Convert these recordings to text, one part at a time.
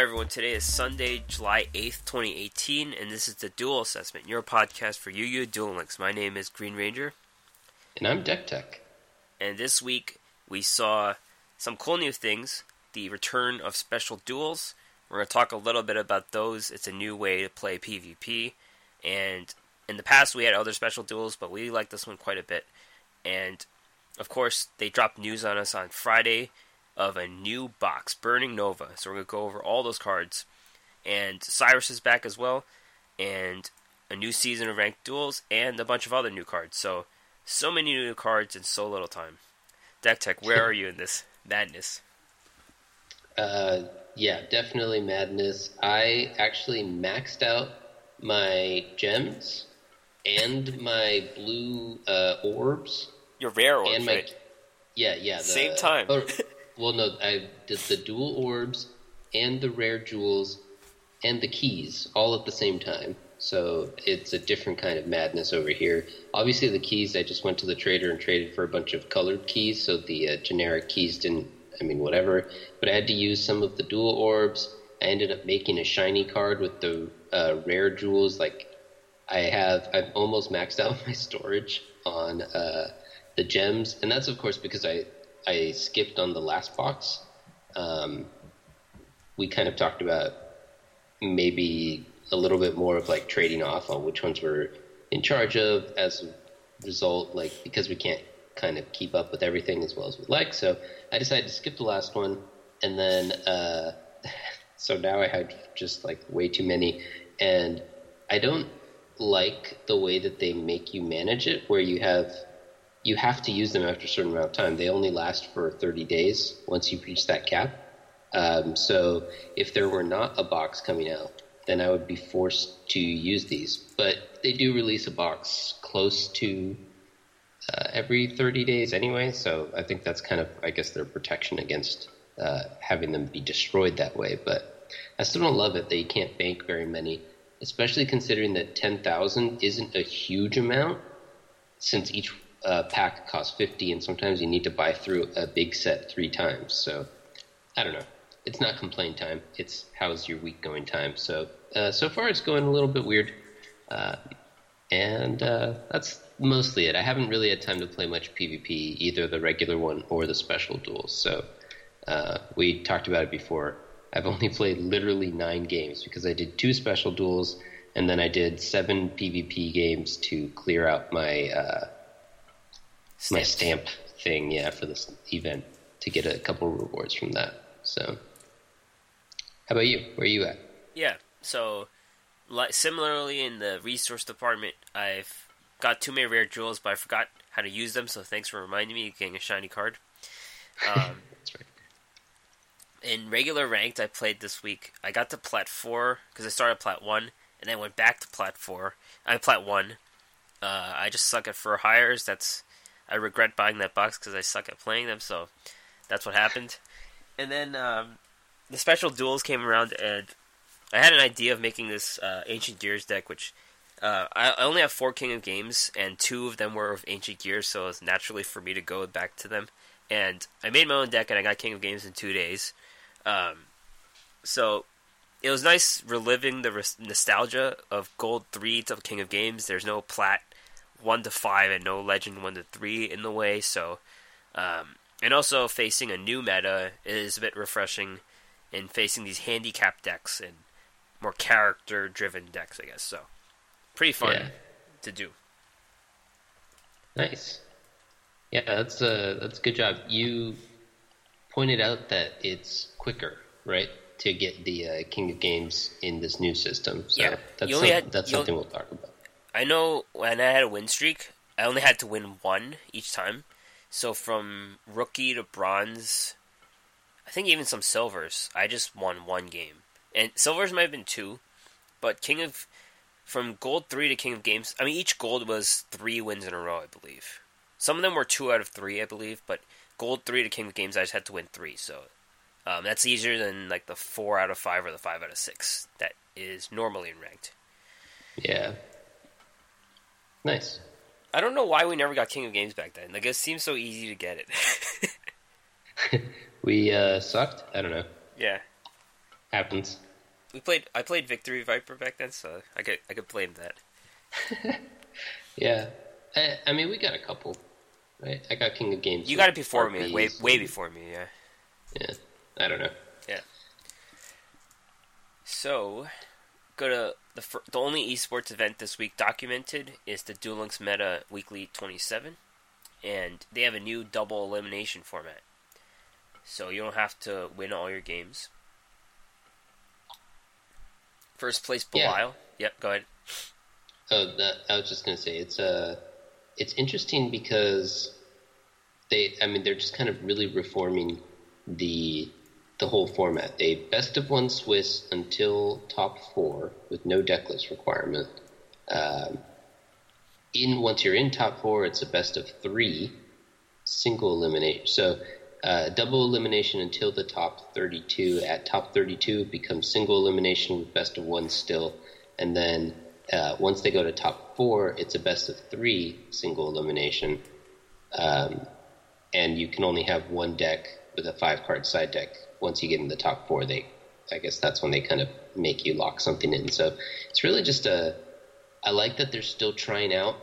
Hi, everyone. Today is Sunday, July 8th, 2018, and this is the Duel Assessment, your podcast for Yu Yu Duel Links. My name is GreenRanger, And I'm DeckTech. and this week we saw some cool new things the return of special duels. We're going to talk a little bit about those. It's a new way to play PvP, and in the past we had other special duels, but we like this one quite a bit. And of course, they dropped news on us on Friday of a new box, Burning Nova. So we're going to go over all those cards. And Syrus is back as well, and a new season of ranked duels, and a bunch of other new cards. So, so many new cards in so little time. DeckTech, where are you in this madness? Uh, yeah, definitely madness. I actually maxed out my gems and my blue uh, orbs Your rare orbs, and my right? yeah yeah the, Same time. or- well, no, I did the duel orbs and the rare jewels and the keys all at the same time. So it's a different kind of madness over here. Obviously, the keys I just went to the trader and traded for a bunch of colored keys, so the uh, generic keys didn't. I mean, whatever. But I had to use some of the duel orbs. I ended up making a shiny card with the uh, rare jewels. Like I have, I've almost maxed out my storage on uh, the gems, and that's of course because I I skipped on the last box. Um, we kind of talked about maybe a little bit more of like trading off on which ones we're in charge of as a result, like because we can't kind of keep up with everything as well as we'd like. So I decided to skip the last one, and then uh, so now I had just like way too many, and I don't like the way that they make you manage it, where you have you have to use them after a certain amount of time. They only last for 30 days once you reach that cap. Um, so if there were not a box coming out, then I would be forced to use these. But they do release a box close to uh, every 30 days anyway, so I think that's kind of, I guess, their protection against uh, having them be destroyed that way. But I still don't love it that you can't bank very many, especially considering that 10,000 isn't a huge amount since each uh, pack costs 50 and sometimes you need to buy through a big set three times. So I don't know. It's not complain time. It's how's your week going time. So uh, so far it's going a little bit weird, uh, and uh, that's mostly it. I haven't really had time to play much PvP, either the regular one or the special duels. So uh, we talked about it before. I've only played literally nine games because I did two special duels and then I did seven PvP games to clear out my uh, my stamp thing, yeah, for this event to get a couple rewards from that. So, how about you? Where are you at? Yeah. So, like similarly in the resource department, I've got too many rare jewels, but I forgot how to use them. So thanks for reminding me of getting a shiny card. Um, That's right. in regular ranked, I played this week. I got to plat four because I started plat one, and then went back to plat four. I plat one. Uh, I just suck at fur hires. That's I regret buying that box because I suck at playing them. So that's what happened. And then um, the special duels came around, and I had an idea of making this uh, ancient gears deck, which uh, I, only have four King of Games, and two of them were of ancient gears, so it's naturally for me to go back to them. And I made my own deck, and I got King of Games in two days. Um, so it was nice reliving the nostalgia of Gold Three to King of Games. There's no Plat one to five and no Legend one to three in the way. So, um, and also facing a new meta is a bit refreshing in facing these handicap decks and more character-driven decks, I guess. So, pretty fun Yeah. to do. Nice. Yeah, that's a that's a good job. You pointed out that it's quicker, right, to get the uh, King of Games in this new system. So Yeah. that's some- had- that's something we'll talk about. I know when I had a win streak, I only had to win one each time. So from rookie to bronze, I think even some silvers, I just won one game. And silvers might have been two, but King of from gold three to King of Games, I mean each gold was three wins in a row, I believe. Some of them were two out of three, I believe, but gold three to King of Games, I just had to win three. So um, that's easier than like the four out of five or the five out of six that is normally in ranked. Yeah. Nice. I don't know why we never got King of Games back then. Like it seems so easy to get it. We uh, sucked. I don't know. yeah. Happens. We played. I played Victory Viper back then, so I could I could blame that. Yeah. I, I mean, we got a couple, right? I got King of Games. You got it before me, way way before me. Yeah. Yeah. I don't know. Yeah. So, go to the fir- the only esports event this week documented is the Duel Links Meta Weekly 27, and they have a new double elimination format. So you don't have to win all your games. First place Yeah. Belial. Yep, go ahead. Oh, that, I was just gonna say it's uh, it's interesting because they, I mean, they're just kind of really reforming the the whole format. They best of one Swiss until top four with no decklist requirement. Um, in once you're in top four, it's a best of three, single elimination. So uh, double elimination until the top 32. At top 32, it becomes single elimination with best of one still, and then uh, once they go to top four, it's a best of three single elimination, um, and you can only have one deck with a five card side deck. Once you get in the top four, they, I guess that's when they kind of make you lock something in. So it's really just a. I like that they're still trying out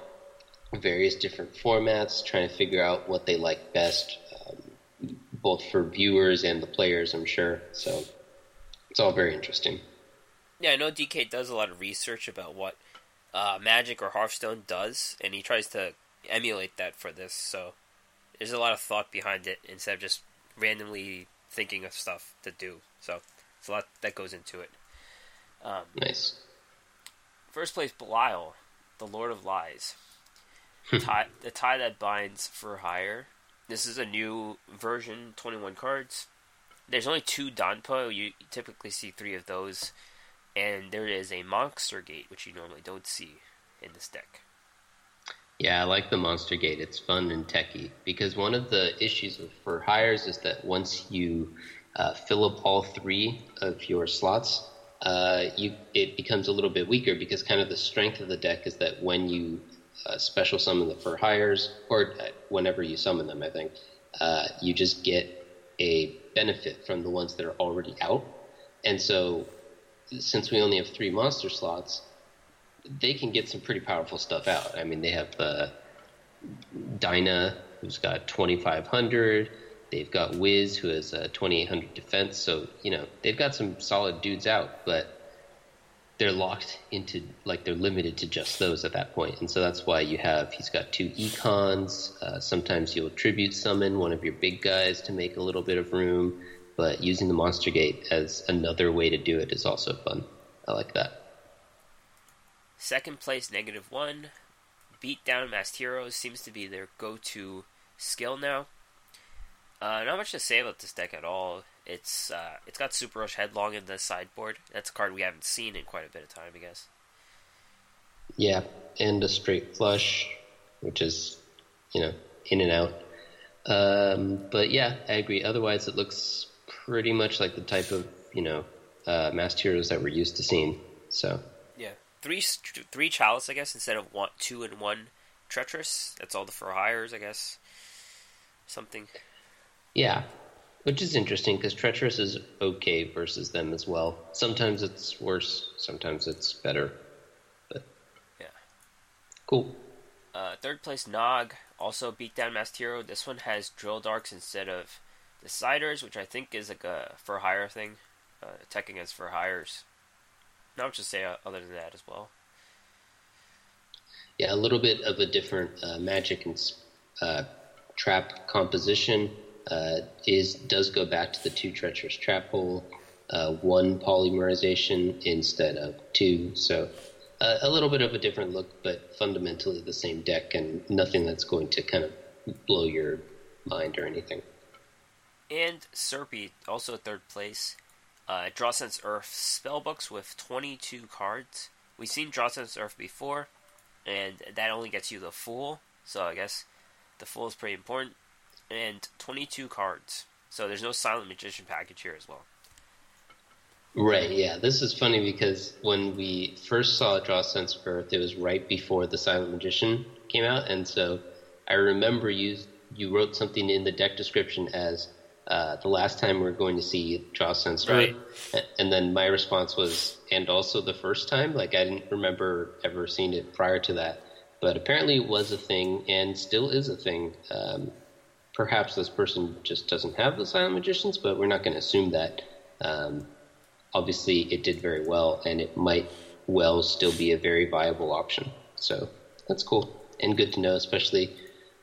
various different formats, trying to figure out what they like best, um, both for viewers and the players. I'm sure. So it's all very interesting. Yeah, I know DK does a lot of research about what uh, Magic or Hearthstone does, and he tries to emulate that for this. So there's a lot of thought behind it instead of just randomly thinking of stuff to do. So it's a lot that goes into it. Um, Nice. first place, Belial, the Lord of Lies. tie, the tie that binds Fur Hire. This is a new version, 21 cards. There's only two Donpa. You typically see three of those. And there is a Monster Gate, which you normally don't see in this deck. Yeah, I like the Monster Gate. It's fun and techy because one of the issues Fur Hires is that once you uh, fill up all three of your slots, uh, you it becomes a little bit weaker because kind of the strength of the deck is that when you uh, special summon the Fur Hires or uh, whenever you summon them, I think uh, you just get a benefit from the ones that are already out, and so since we only have three monster slots, they can get some pretty powerful stuff out. I mean, they have uh, Dyna, who's got 2,500. They've got Wiz, who has uh, 2,800 defense. So, you know, they've got some solid dudes out, but they're locked into, like, they're limited to just those at that point. And so that's why you have, he's got two econs. Uh, sometimes you'll tribute summon one of your big guys to make a little bit of room. But using the Monster Gate as another way to do it is also fun. I like that. Second place, negative one. Beat down Masked Heroes seems to be their go to skill now. Uh, not much to say about this deck at all. It's uh, it's got Super Rush Headlong in the sideboard. That's a card we haven't seen in quite a bit of time, I guess. Yeah, and a straight flush, which is, you know, in and out. Um, but yeah, I agree. Otherwise, it looks pretty much like the type of, you know, uh, masked heroes that we're used to seeing. So, three three chalice, I guess, instead of one, two and one treacherous. That's all the Fur Hires, I guess. Something. yeah, which is interesting because treacherous is okay versus them as well. Sometimes it's worse, sometimes it's better. But Yeah. cool. Uh, third place, Nog, also beat down Masked Hero. This one has Drill Darks instead of Deciders, which I think is like a Fur Hire thing. Uh, attacking as Fur Hires. Not much to say uh, other than that as well. Yeah, a little bit of a different uh, magic and uh, trap composition uh, is does go back to the two treacherous trap hole, uh, one polymerization instead of two. So uh, a little bit of a different look, but fundamentally the same deck, and nothing that's going to kind of blow your mind or anything. And Serpy, also third place. Uh, Draw Sense Earth spellbooks with 22 cards. We've seen Draw Sense Earth before, and that only gets you the Fool, so I guess the Fool is pretty important. And 22 cards. So there's no Silent Magician package here as well. Right, yeah. This is funny because when we first saw Draw Sense Earth, it was right before the Silent Magician came out, and so I remember you you wrote something in the deck description as uh, the last time we are going to see Joss Sensor. Right. And then my response was, and also the first time. Like I didn't remember ever seeing it prior to that, but apparently it was a thing and still is a thing. Um, perhaps this person just doesn't have the silent magicians, but we're not going to assume that. Um, obviously, it did very well, and it might well still be a very viable option. So that's cool and good to know, especially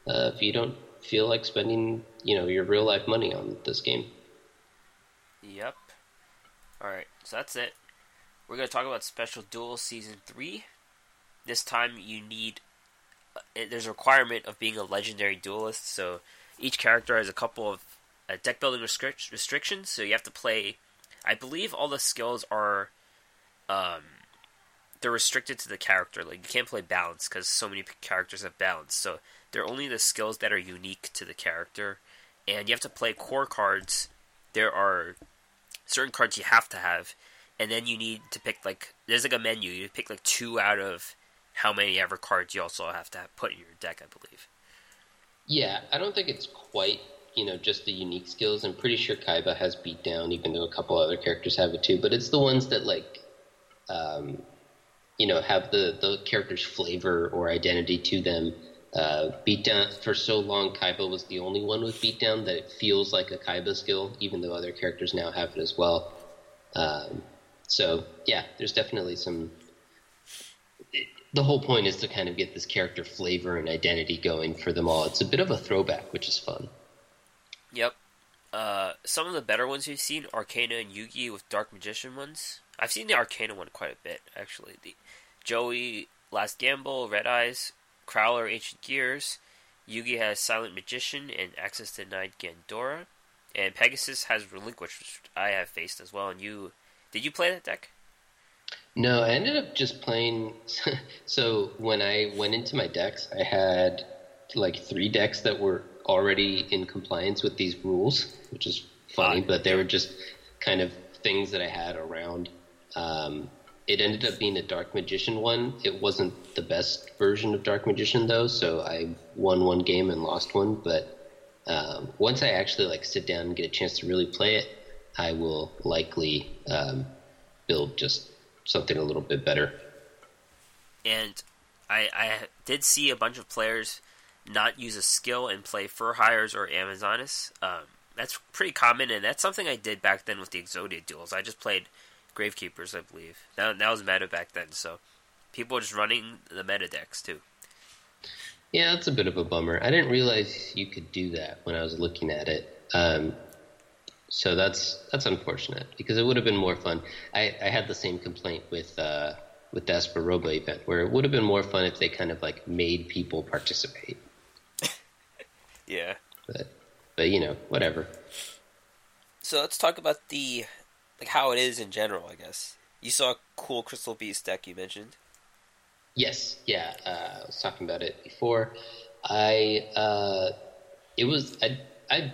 uh, if you don't feel like spending, you know, your real life money on this game. Yep. All right, so that's it. We're gonna talk about Special Duel Season Three. This time, you need uh, there's a requirement of being a legendary duelist. So each character has a couple of uh, deck building restric- restrictions. So you have to play. I believe all the skills are, um, they're restricted to the character. Like you can't play balance because so many characters have balance. So they're only the skills that are unique to the character, and you have to play core cards. There are certain cards you have to have, and then you need to pick like there's like a menu. You pick like two out of how many ever cards you also have to have put in your deck. I believe. Yeah, I don't think it's quite you know just the unique skills. I'm pretty sure Kaiba has beat down, even though a couple other characters have it too. But it's the ones that like. Um, you know, have the, the character's flavor or identity to them uh, beatdown for so long, Kaiba was the only one with beatdown that it feels like a Kaiba skill, even though other characters now have it as well. Um, so yeah, there's definitely some. The whole point is to kind of get this character flavor and identity going for them all. It's a bit of a throwback, which is fun. Yep. Uh, some of the better ones we've seen, Arkana and Yugi with Dark Magician ones. I've seen the Arkana one quite a bit, actually. The Joey, Last Gamble, Red Eyes, Crowler Ancient Gears, Yugi has Silent Magician and Access Denied Gandora, and Pegasus has Relinquished, which I have faced as well. And you, did you play that deck? No, I ended up just playing. so when I went into my decks, I had like three decks that were already in compliance with these rules, which is funny, but they were just kind of things that I had around. Um, it ended up being a Dark Magician one. It wasn't the best version of Dark Magician though, so I won one game and lost one. But um, once I actually like sit down and get a chance to really play it, I will likely um, build just something a little bit better. And I, I did see a bunch of players not use a skill and play Fur Hires or Amazoness. Um, that's pretty common, and that's something I did back then with the Exodia duels. I just played Gravekeepers, I believe. That, that was meta back then, so people were just running the meta decks too. Yeah, that's a bit of a bummer. I didn't realize you could do that when I was looking at it. Um, so that's that's unfortunate because it would have been more fun. I, I had the same complaint with uh, with the Robo event where it would have been more fun if they kind of like made people participate. yeah. But but you know whatever. So let's talk about the like how it is in general. I guess you saw a cool Crystal Beast deck you mentioned. Yes, yeah, uh, I was talking about it before. I uh, it was I I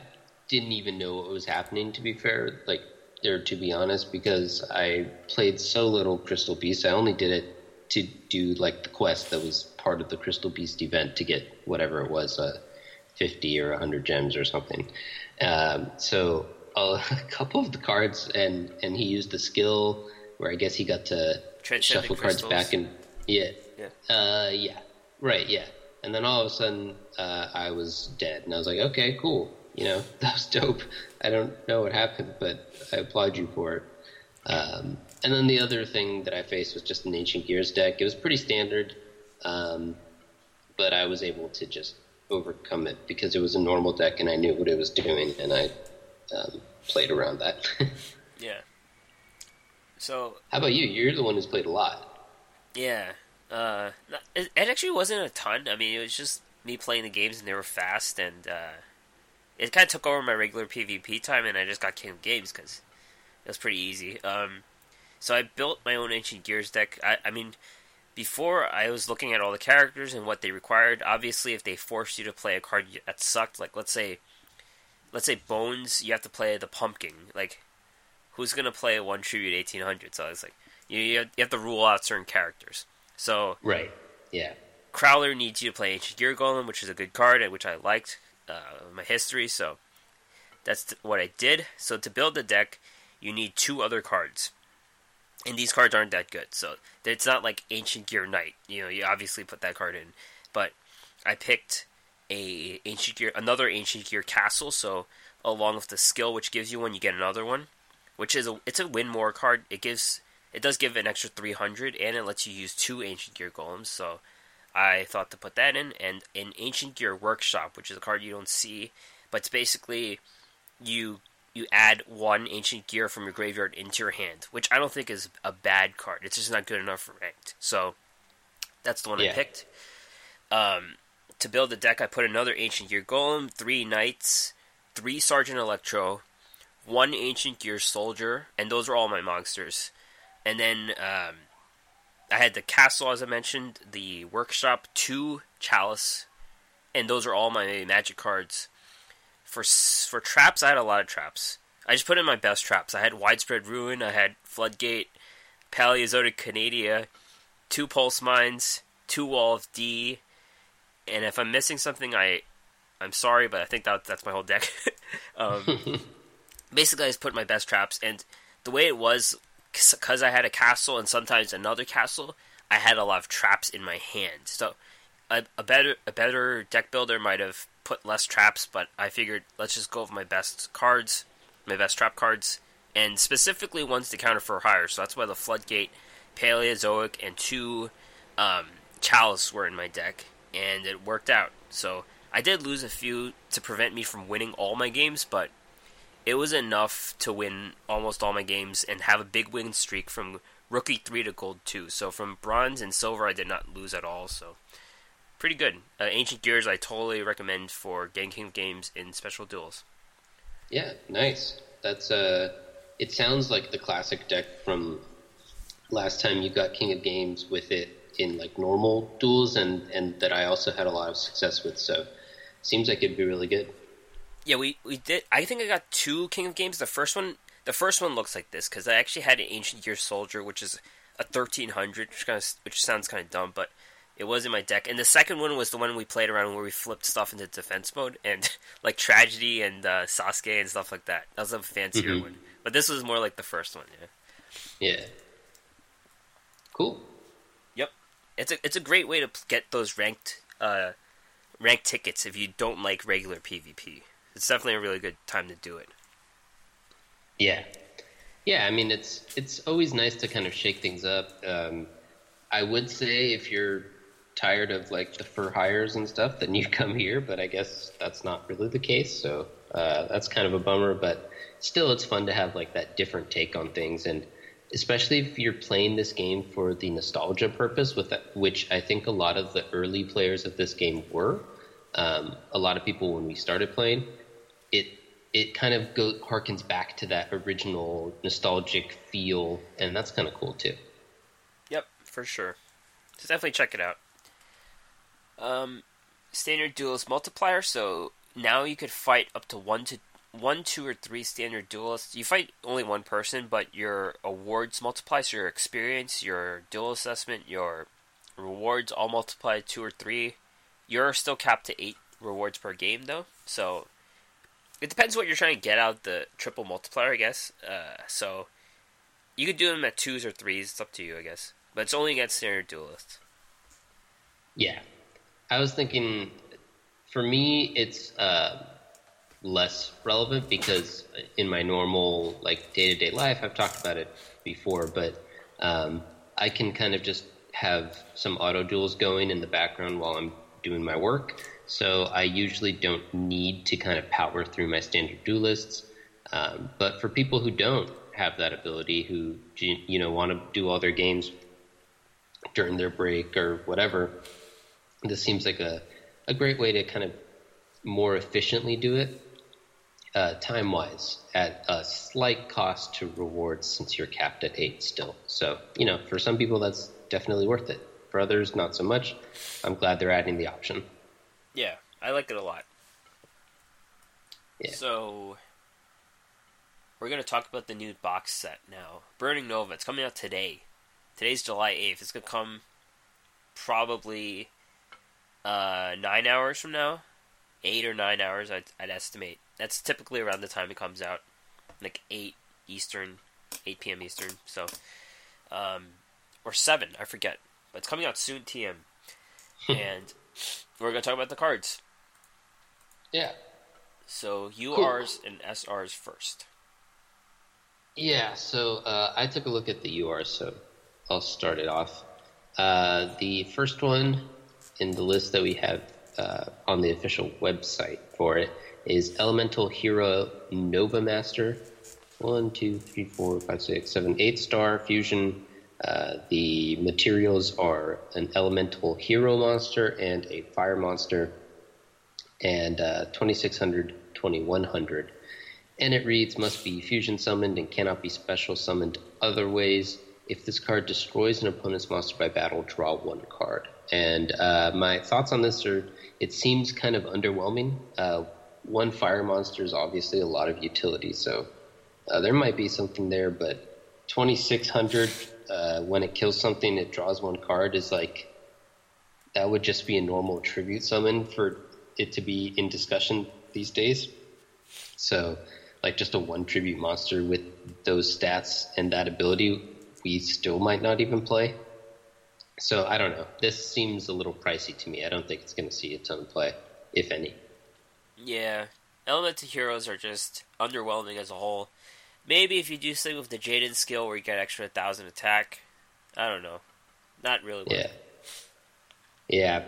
didn't even know what was happening. To be fair, like or to be honest, because I played so little Crystal Beast. I only did it to do like the quest that was part of the Crystal Beast event to get whatever it was, uh, fifty or hundred gems or something. Um, so a, couple of the cards, and and he used the skill where I guess he got to shuffle cards back and yeah, yeah, uh, yeah, right, yeah. And then all of a sudden, uh, I was dead, and I was like, okay, cool. You know, that was dope. I don't know what happened, but I applaud you for it. Um, and then the other thing that I faced was just an Ancient Gears deck. It was pretty standard, um, but I was able to just overcome it because it was a normal deck and I knew what it was doing, and I um, played around that. yeah. So. How about you? You're the one who's played a lot. Yeah. Uh, it, it actually wasn't a ton. I mean, it was just me playing the games, and they were fast, and uh, it kind of took over my regular PvP time, and I just got King of Games because it was pretty easy. Um, so I built my own Ancient Gears deck. I, I mean, before I was looking at all the characters and what they required. Obviously, if they forced you to play a card that sucked, like let's say let's say Bones, you have to play the pumpkin. Like, who's gonna play one tribute eighteen hundred? So it's like you you have to rule out certain characters. So right, yeah. Crowler needs you to play Ancient Gear Golem, which is a good card, and which I liked uh, my history. So that's what I did. So to build the deck, you need two other cards, and these cards aren't that good. So it's not like Ancient Gear Knight. You know, you obviously put that card in, but I picked a Ancient Gear, another Ancient Gear Castle. So along with the skill, which gives you one, you get another one, which is a it's a win more card. It gives it does give an extra 300, and it lets you use two Ancient Gear Golems. So I thought to put that in, and an Ancient Gear Workshop, which is a card you don't see, but it's basically you you add one Ancient Gear from your graveyard into your hand, which I don't think is a bad card. It's just not good enough for ranked. So that's the one Yeah. I picked. Um, to build the deck, I put another Ancient Gear Golem, three Knights, three Sergeant Electro, one Ancient Gear Soldier, and those are all my monsters. And then um, I had the castle, as I mentioned, the workshop, two chalice, and those are all my magic cards. For for traps, I had a lot of traps. I just put in my best traps. I had widespread ruin, I had floodgate, Paleozoic Canadia, two pulse mines, two wall of D, and if I'm missing something, I I'm sorry, but I think that that's my whole deck. um, basically, I just put my best traps, and the way it was, because I had a castle and sometimes another castle, I had a lot of traps in my hand. So a, a better a better deck builder might have put less traps, but I figured let's just go with my best cards, my best trap cards, and specifically ones to counter Fur Hire. So that's why the floodgate, Paleozoic, and two um, chalice were in my deck, and it worked out. So I did lose a few to prevent me from winning all my games, but it was enough to win almost all my games and have a big win streak from rookie three to gold two. So from bronze and silver, I did not lose at all. So pretty good. Uh, Ancient Gears, I totally recommend for Gang King games in special duels. Yeah, nice. That's uh it sounds like the classic deck from last time you got King of Games with it in like normal duels and and that I also had a lot of success with. So seems like it'd be really good. Yeah, we we did. I think I got two King of Games. The first one, the first one looks like this because I actually had an Ancient Gear Soldier, which is a thirteen hundred, which kind of which sounds kind of dumb, but it was in my deck. And the second one was the one we played around where we flipped stuff into defense mode and like tragedy and uh, Sasuke and stuff like that. That was a fancier Mhm. one, but this was more like the first one. Yeah. Yeah. Cool. It's a it's a great way to get those ranked uh, ranked tickets if you don't like regular PvP. It's definitely a really good time to do it. Yeah, yeah. I mean, it's it's always nice to kind of shake things up. Um, I would say if you're tired of like the fur hires and stuff, then you come here. But I guess that's not really the case. So uh, that's kind of a bummer. But still, it's fun to have like that different take on things, and especially if you're playing this game for the nostalgia purpose, with that, which I think a lot of the early players of this game were. Um, a lot of people when we started playing, it it kind of go harkens back to that original nostalgic feel, and that's kind of cool too. Yep, for sure. So definitely check it out. Um, standard duelist multiplier. So now you could fight up to one to one, two, or three standard duelists. You fight only one person, but your awards multiply. So your experience, your duel assessment, your rewards all multiply two or three. You're still capped to eight rewards per game, though. So it depends what you're trying to get out the triple multiplier, I guess. Uh, so you could do them at twos or threes. It's up to you, I guess. But it's only against standard duelists. Yeah, I was thinking. For me, it's uh, less relevant because in my normal like day to day life, I've talked about it before, but um, I can kind of just have some auto duels going in the background while I'm doing my work. So I usually don't need to kind of power through my standard duelists. Um, but for people who don't have that ability, who you know want to do all their games during their break or whatever, this seems like a, a great way to kind of more efficiently do it uh, time wise at a slight cost to rewards since you're capped at eight still. So, you know, for some people that's definitely worth it. For others, not so much. I'm glad they're adding the option. Yeah, I like it a lot. Yeah. So we're gonna talk about the new box set now. Burning Nova. It's coming out today. Today's July eighth. It's gonna come probably uh, nine hours from now. Eight or nine hours. I'd, I'd estimate that's typically around the time it comes out, like eight Eastern, eight p.m. Eastern. So, um, or seven, I forget, but it's coming out soon. TM, and we're gonna talk about the cards. Yeah. So URs cool. and SRs first. Yeah, so uh, I took a look at the URs, so I'll start it off. Uh, the first one in the list that we have uh, on the official website for it is Elemental Hero Nova Master. One, two, three, four, five, six, seven, eight star fusion. Uh, the materials are an Elemental Hero monster and a Fire monster, and uh, 2600, 2100. And it reads must be fusion summoned and cannot be special summoned other ways. If this card destroys an opponent's monster by battle, draw one card. And uh, my thoughts on this are it seems kind of underwhelming. Uh, one fire monster is obviously a lot of utility, so uh, there might be something there, but 2600 uh, when it kills something, it draws one card is like that would just be a normal tribute summon for it to be in discussion these days. So, like just a one tribute monster with those stats and that ability, we still might not even play. So I don't know. This seems a little pricey to me. I don't think it's going to see a ton of play, if any. Yeah, Elemental Heroes are just underwhelming as a whole. Maybe if you do something with the Jaden skill where you get extra thousand attack, I don't know. Not really. Yeah. Yeah.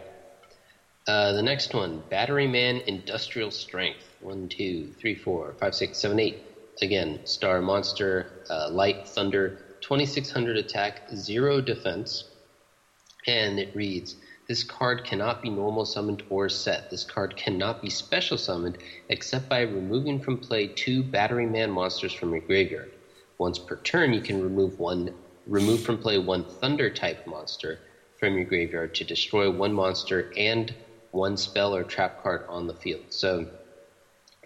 Uh, the next one, Battery Man Industrial Strength. One, two, three, four, five, six, seven, eight. Again, Star Monster, uh, Light Thunder, 2600 attack, zero defense. And it reads This card cannot be normal summoned or set. This card cannot be special summoned except by removing from play two Battery Man monsters from your graveyard. Once per turn, you can remove one remove from play one Thunder type monster from your graveyard to destroy one monster and one spell or trap card on the field. So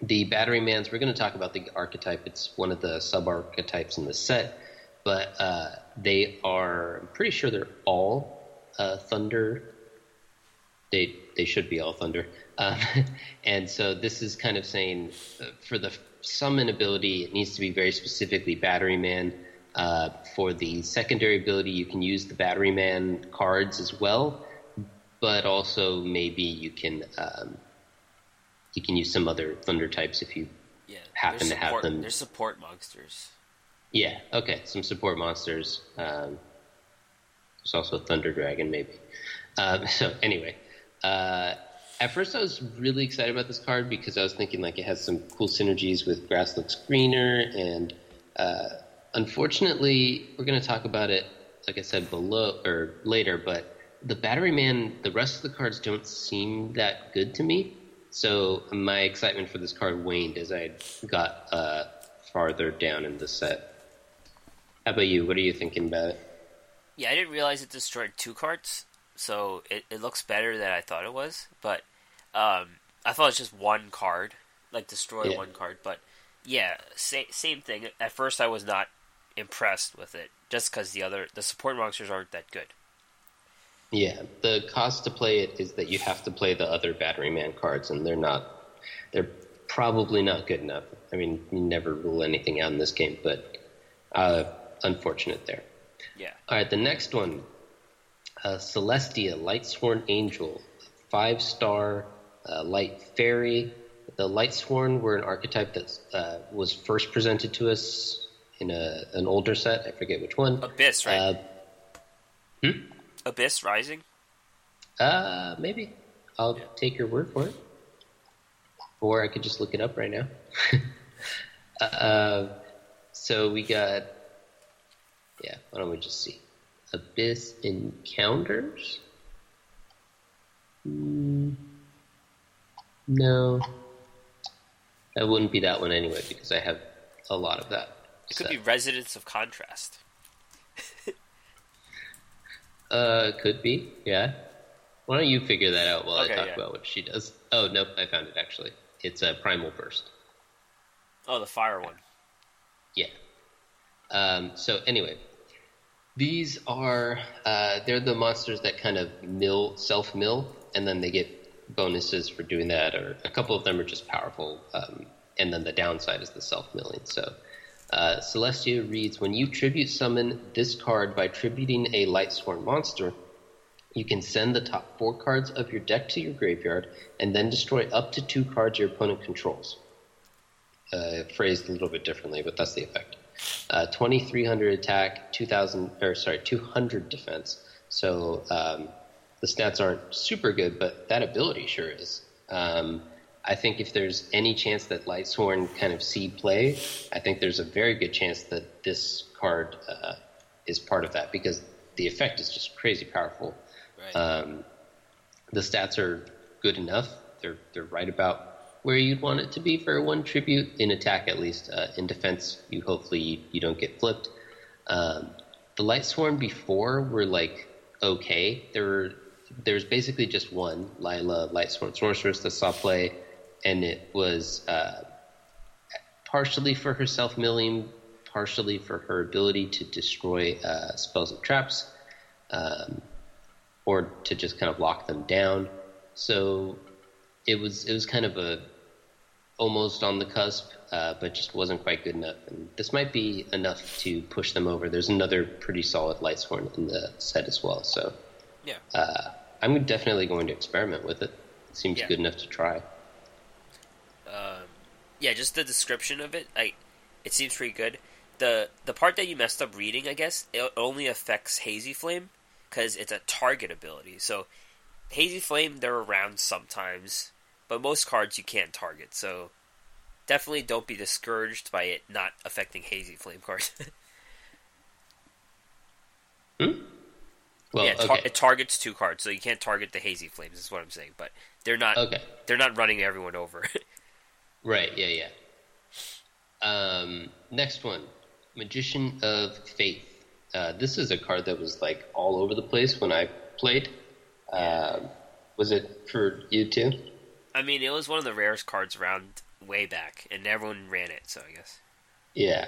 the Battery Mans, we're going to talk about the archetype. It's one of the sub archetypes in the set, but uh, they are, I'm pretty sure they're all uh, Thunder. They they should be all Thunder, um, and so this is kind of saying uh, for the summon ability, it needs to be very specifically Battery Man. Uh, for the secondary ability, you can use the Battery Man cards as well, but also maybe you can um, you can use some other Thunder types if you yeah, happen to support, have them. There's support monsters. Yeah. Okay. Some support monsters. Um, there's also Thunder Dragon, maybe. Um, so anyway, uh, at first I was really excited about this card because I was thinking like it has some cool synergies with Grass Looks Greener, and uh, unfortunately, we're going to talk about it, like I said below or later. But the Battery Man, the rest of the cards don't seem that good to me. So my excitement for this card waned as I got uh, farther down in the set. How about you? What are you thinking about it? Yeah, I didn't realize it destroyed two cards, so it, it looks better than I thought it was. But um, I thought it was just one card, like destroy yeah. one card. But yeah, same same thing. At first, I was not impressed with it, just because the other the support monsters aren't that good. Yeah, the cost to play it is that you have to play the other Battery Man cards, and they're not. They're probably not good enough. I mean, you never rule anything out in this game, but uh, unfortunate there. Yeah. All right, the next one, uh, Celestia, Lightsworn Angel, five star uh, light fairy. The Lightsworn were an archetype that uh, was first presented to us in a, an older set. I forget which one. Abyss, right? Uh, hmm? Abyss Rising. Uh, maybe. I'll yeah. take your word for it. Or I could just look it up right now. uh, so we got yeah, why don't we just see? Abyss Encounters? Mm, no. That wouldn't be that one anyway because I have a lot of that. It could be Resonance of Contrast. uh, could be, yeah. Why don't you figure that out while okay, I talk yeah. about what she does? Oh, nope, I found it actually. It's a Primal Burst. Oh, the fire one. Yeah. Um, so anyway, these are uh, they're the monsters that kind of mill self mill, and then they get bonuses for doing that, or a couple of them are just powerful, um, and then the downside is the self milling. So. Uh, Celestia reads When you tribute summon this card by tributing a Lightsworn monster, you can send the top four cards of your deck to your graveyard and then destroy up to two cards your opponent controls. Uh, phrased a little bit differently, but that's the effect. Uh, 2300 attack, 2000 or sorry, 200 defense. So um, the stats aren't super good, but that ability sure is. Um, I think if there's any chance that Lightsworn kind of see play, I think there's a very good chance that this card uh, is part of that because the effect is just crazy powerful. Right. Um, the stats are good enough; they're they're right about where you'd want it to be for one tribute in attack, at least. Uh, in defense, you hopefully you don't get flipped. Um, the Lightsworn before were like okay. There were there's basically just one Lyla Lightsworn Sorceress that saw play and it was uh, partially for her self milling, partially for her ability to destroy uh, spells and traps, um, or to just kind of lock them down. So it was it was kind of a almost on the cusp, uh, but just wasn't quite good enough. And this might be enough to push them over. There's another pretty solid Lightsworn in the set as well. So yeah, uh, I'm definitely going to experiment with it. It seems Yeah. good enough to try. um, yeah. Just the description of it, like, it seems pretty good. the The part that you messed up reading, I guess, it only affects Hazy Flame because it's a target ability. So Hazy Flame, they're around sometimes, but most cards you can't target. So definitely don't be discouraged by it not affecting Hazy Flame cards. Well, yeah, tar- okay. it targets two cards, so you can't target the Hazy Flames. Is what I'm saying, but they're not. Okay. They're not running everyone over. Right, yeah, yeah. Um, next one Magician of Faith. Uh, this is a card that was like all over the place when I played. Um, was it for you too? I mean, it was one of the rarest cards around way back, and everyone ran it. So I guess. Yeah.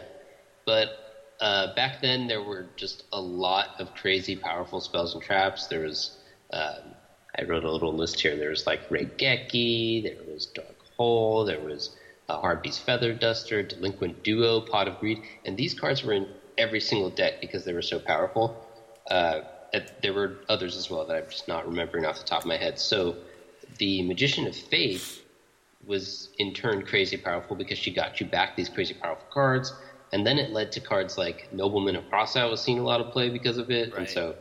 But uh, back then, there were just a lot of crazy, powerful spells and traps. There was, um, I wrote a little list here. There was like Raigeki, there was Dark Hole, there was uh, Harpy's Feather Duster, Delinquent Duo, Pot of Greed, and these cards were in every single deck because they were so powerful. Uh, there were others as well that I'm just not remembering off the top of my head. So, the Magician of Faith was in turn crazy powerful because she got you back these crazy powerful cards, and then it led to cards like Nobleman of Crossout was seeing a lot of play because of it, and so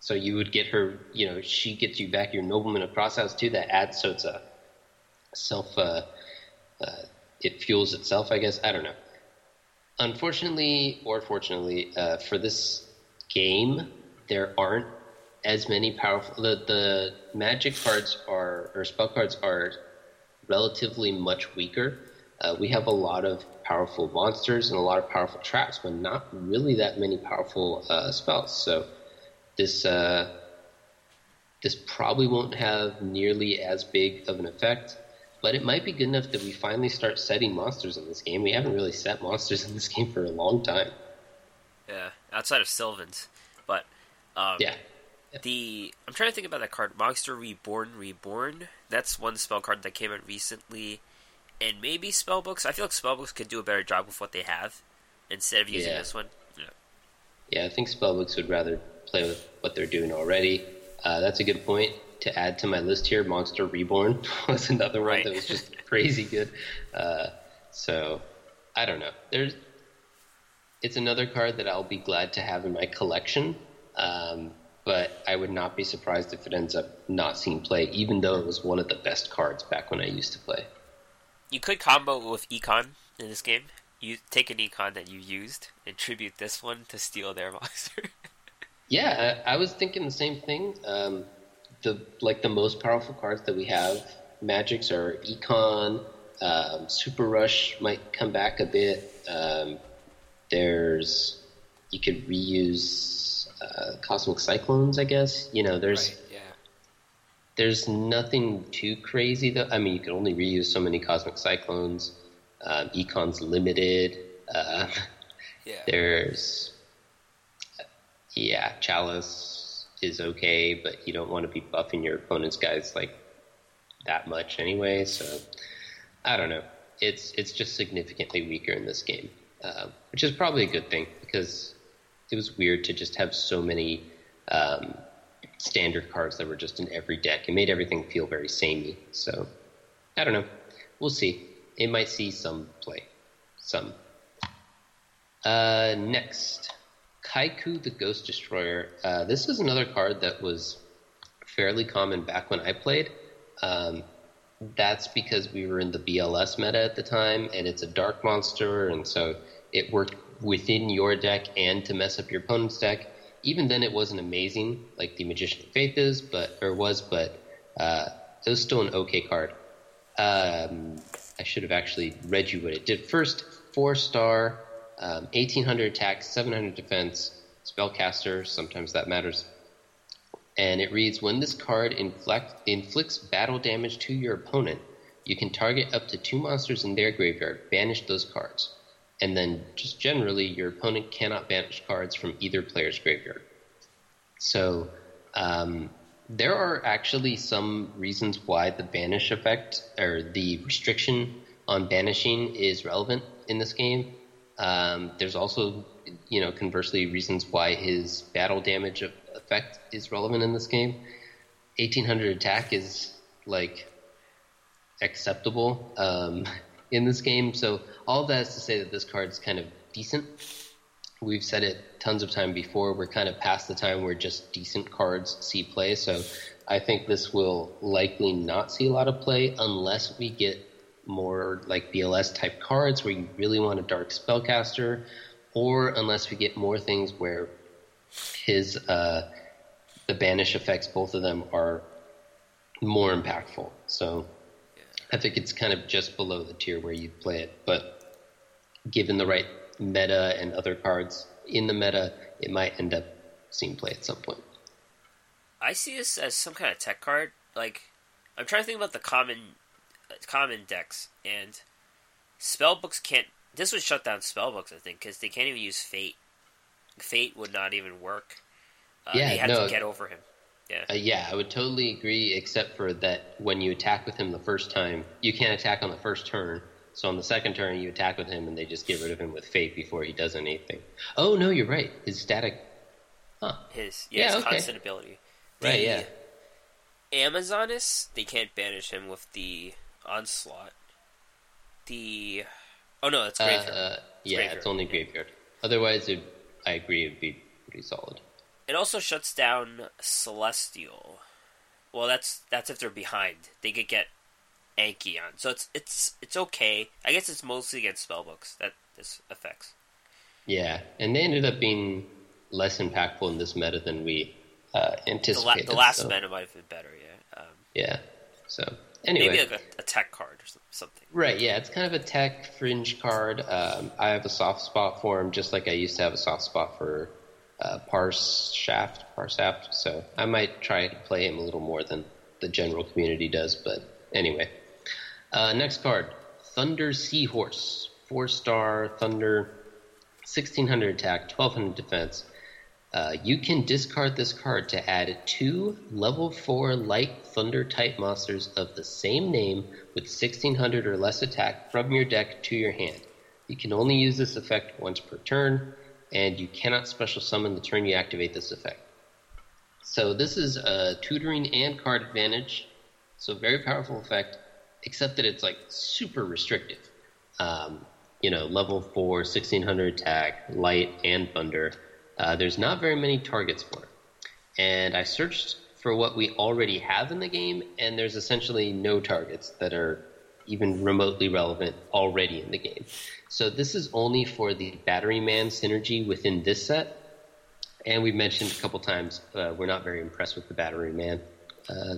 so you would get her, you know, she gets you back your Nobleman of Crossouts too. That adds so it's a self, uh, uh, it fuels itself, I guess. I don't know. Unfortunately, or fortunately, uh, for this game, there aren't as many powerful. The, the magic cards are, or spell cards are relatively much weaker. Uh, we have a lot of powerful monsters and a lot of powerful traps, but not really that many powerful uh, spells. So this uh, this probably won't have nearly as big of an effect, but it might be good enough that we finally start setting monsters in this game. We haven't really set monsters in this game for a long time. Yeah, outside of Sylvan's, but um, Yeah, the I'm trying to think about that card, Monster Reborn Reborn. That's one spell card that came out recently, and maybe spellbooks. I feel like spellbooks could do a better job with what they have instead of using Yeah. this one. Yeah. yeah. I think spellbooks would rather play with what they're doing already. Uh, that's a good point to add to my list here. Monster Reborn was another one Right. that was just crazy good. Uh, so I don't know. There's it's another card that I'll be glad to have in my collection. Um, but I would not be surprised if it ends up not seeing play, even though it was one of the best cards back when I used to play. You could combo with Econ in this game. You take an Econ that you used and tribute this one to steal their monster. Yeah, I, I was thinking the same thing. Um, the like the most powerful cards that we have, magics are Econ, um, Super Rush might come back a bit. Um, there's you could reuse uh, Cosmic Cyclones, I guess. You know, there's yeah. there's nothing too crazy though. I mean, you can only reuse so many Cosmic Cyclones. Um, Econ's limited. Uh, Yeah. there's yeah, Chalice is okay, but you don't want to be buffing your opponent's guys like that much anyway. So I don't know. It's it's just significantly weaker in this game, uh, which is probably a good thing because it was weird to just have so many um, standard cards that were just in every deck. It made everything feel very samey. So I don't know. We'll see. It might see some play. Some. Uh, next, Kycoo the Ghost Destroyer. Uh, this is another card that was fairly common back when I played. Um, that's because we were in the BLS meta at the time, and it's a dark monster, and so it worked within your deck and to mess up your opponent's deck. Even then, it wasn't amazing like the Magician of Faith is, but or was, but uh, it was still an okay card. Um, I should have actually read you what it did. First, four star, um, 1800 attack, 700 defense, spellcaster. Sometimes that matters. And it reads When this card inflect, inflicts battle damage to your opponent, you can target up to two monsters in their graveyard, banish those cards. And then, just generally, your opponent cannot banish cards from either player's graveyard. So, um, there are actually some reasons why the banish effect or the restriction on banishing is relevant in this game. Um, there's also, you know, conversely, reasons why his battle damage effect is relevant in this game. 1800 attack is like acceptable um, in this game. So all that is to say that this card is kind of decent. We've said it tons of time before. We're kind of past the time where just decent cards see play. So I think this will likely not see a lot of play unless we get more like BLS type cards where you really want a dark spellcaster, or unless we get more things where his uh, the banish effects, both of them are more impactful. So I think it's kind of just below the tier where you play it, but given the right meta and other cards in the meta, it might end up seeing play at some point. I see this as some kind of tech card. Like, I'm trying to think about the common common decks, and spellbooks can't. This would shut down spellbooks, I think, because they can't even use fate. Fate would not even work. Uh, yeah, they have no, to get over him. Yeah. Uh, yeah, I would totally agree, except for that when you attack with him the first time, you can't attack on the first turn. So on the second turn, you attack with him, and they just get rid of him with fate before he does anything. Oh no, you're right. His static. Huh. His yeah, yeah his okay. constant ability. The right. Yeah. Amazoness, they can't banish him with the onslaught. The oh no, it's graveyard. Uh, uh, yeah, graveyard. it's only graveyard. Otherwise, it, I agree, it'd be pretty solid. It also shuts down Celestial. Well, that's that's if they're behind. They could get Anki on. So it's it's it's okay. I guess it's mostly against spellbooks that this affects. Yeah, and they ended up being less impactful in this meta than we uh, anticipated. The, la- the last so. meta might have been better. Yeah. Um, yeah. So anyway, maybe like a, a, tech card or something. Right. Yeah, it's kind of a tech fringe card. Um, I have a soft spot for him, just like I used to have a soft spot for uh, Parse Shaft, Parshath. So I might try to play him a little more than the general community does. But anyway, uh, next card, Thunder Seahorse, four star Thunder, sixteen hundred attack, twelve hundred defense. Uh, you can discard this card to add two level 4 light thunder type monsters of the same name with 1600 or less attack from your deck to your hand. You can only use this effect once per turn and you cannot special summon the turn you activate this effect. So this is a tutoring and card advantage. So very powerful effect, except that it's like super restrictive. Um, you know, level four, 1600 attack, light, and thunder. Uh, there's not very many targets for it. And I searched for what we already have in the game, and there's essentially no targets that are even remotely relevant already in the game. So this is only for the Battery Man synergy within this set. And we've mentioned a couple times uh, we're not very impressed with the Battery Man uh,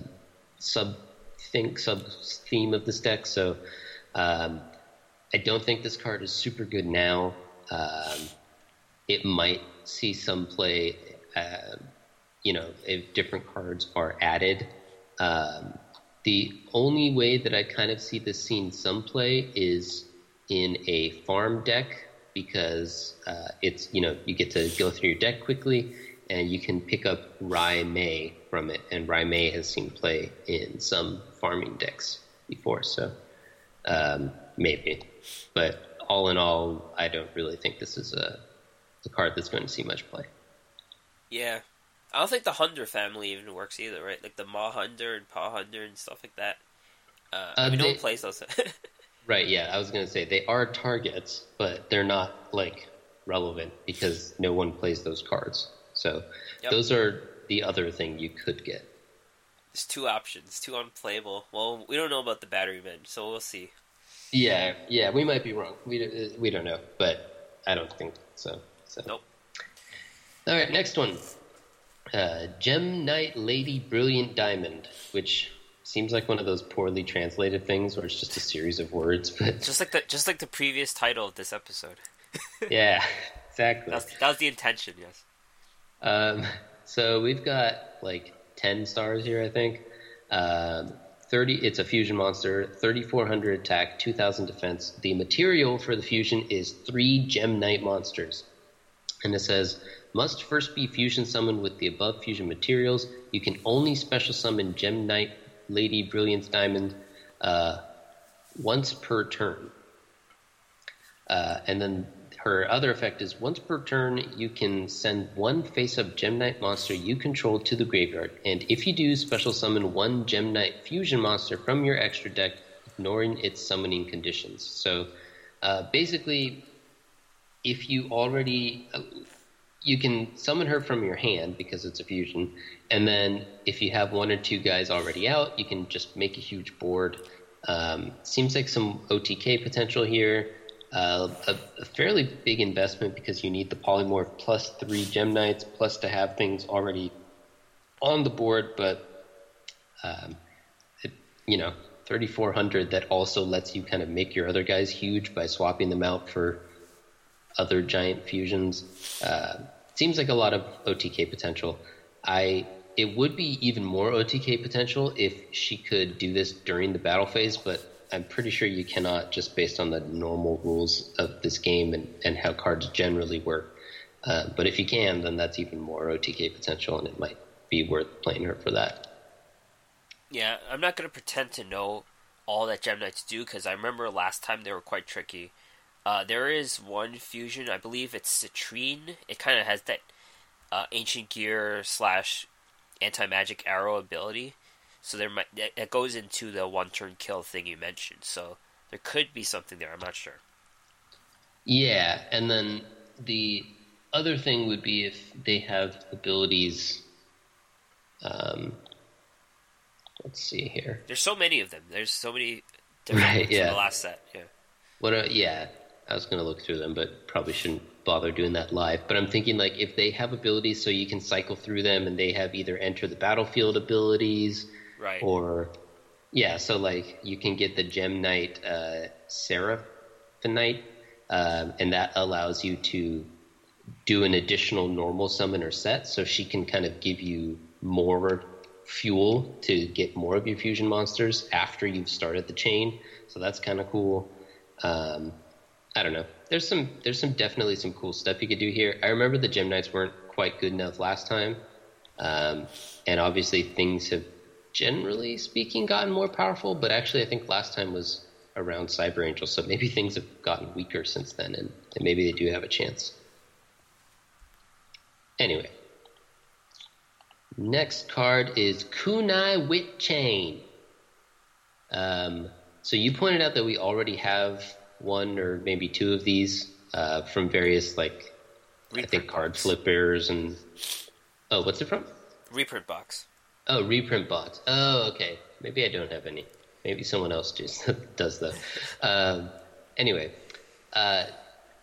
sub think sub theme of this deck. So um, I don't think this card is super good now. Um, it might see some play, uh, you know, if different cards are added. Um, the only way that I kind of see this seeing some play is in a farm deck because uh, it's you know you get to go through your deck quickly and you can pick up Rai Mei from it. And Rai Mei has seen play in some farming decks before, so um, maybe. But all in all, I don't really think this is a, a card that's going to see much play. Yeah. I don't think the Hunder family even works either, right? Like the Ma Hunder and Pa Hunder and stuff like that. Uh, Uh, no they- one plays those. Right, yeah, I was going to say they are targets, but they're not like relevant because no one plays those cards. So Yep. those are the other thing you could get. There's two options, two unplayable. Well, we don't know about the battery men, so we'll see. Yeah, yeah, we might be wrong. We we don't know, but I don't think so. So Nope. All right, next one. Uh, Gem Knight Lady Brilliant Diamond, which seems like one of those poorly translated things where it's just a series of words, but Just like the just like the previous title of this episode. yeah, exactly. That's, that was the intention, yes. Um, so we've got like 10 stars here, I think. Um, 30, it's a fusion monster, 3400 attack, 2000 defense. The material for the fusion is three Gem Knight monsters. And it says, must first be fusion summoned with the above fusion materials. You can only special summon Gem Knight Lady Brilliance Diamond uh, once per turn. Uh, and then her other effect is once per turn, you can send one face up Gem Knight monster you control to the graveyard. And if you do, special summon one Gem Knight fusion monster from your extra deck, ignoring its summoning conditions. So uh, basically, if you already. You can summon her from your hand because it's a fusion, and then if you have one or two guys already out, you can just make a huge board. Um, seems like some OTK potential here. Uh, a, a fairly big investment because you need the polymorph plus three gem knights plus to have things already on the board, but um, it, you know, 3400 that also lets you kind of make your other guys huge by swapping them out for other giant fusions. Uh, seems like a lot of OTK potential. I it would be even more OTK potential if she could do this during the battle phase, but I'm pretty sure you cannot just based on the normal rules of this game and, and how cards generally work. Uh, but if you can, then that's even more OTK potential, and it might be worth playing her for that. Yeah, I'm not going to pretend to know all that Gem Knights do because I remember last time they were quite tricky. Uh, there is one fusion, I believe it's Citrine. It kind of has that uh, ancient gear slash anti magic arrow ability. So there might that goes into the one turn kill thing you mentioned. So there could be something there. I'm not sure. Yeah, and then the other thing would be if they have abilities. Um, let's see here. There's so many of them. There's so many different Right, yeah. the last set. Yeah. What? Are, yeah, I was going to look through them, but probably shouldn't bother doing that live. But I'm thinking like if they have abilities, so you can cycle through them, and they have either enter the battlefield abilities, Right. or yeah, so like you can get the Gem Knight uh, Seraphinite, um, and that allows you to do an additional normal summoner set, so she can kind of give you more fuel to get more of your fusion monsters after you've started the chain. So that's kind of cool. Um, I don't know. There's some there's some definitely some cool stuff you could do here. I remember the Gem Knights weren't quite good enough last time, um, and obviously things have generally speaking gotten more powerful. But actually, I think last time was around Cyber Angel, so maybe things have gotten weaker since then, and, and maybe they do have a chance. Anyway, next card is Kunai with Chain. Um, so you pointed out that we already have one or maybe two of these uh, from various like I think card box. flippers and oh, what's it from? Reprint box. Oh, reprint bots. Oh, okay. Maybe I don't have any. Maybe someone else just does that. Um, anyway, uh,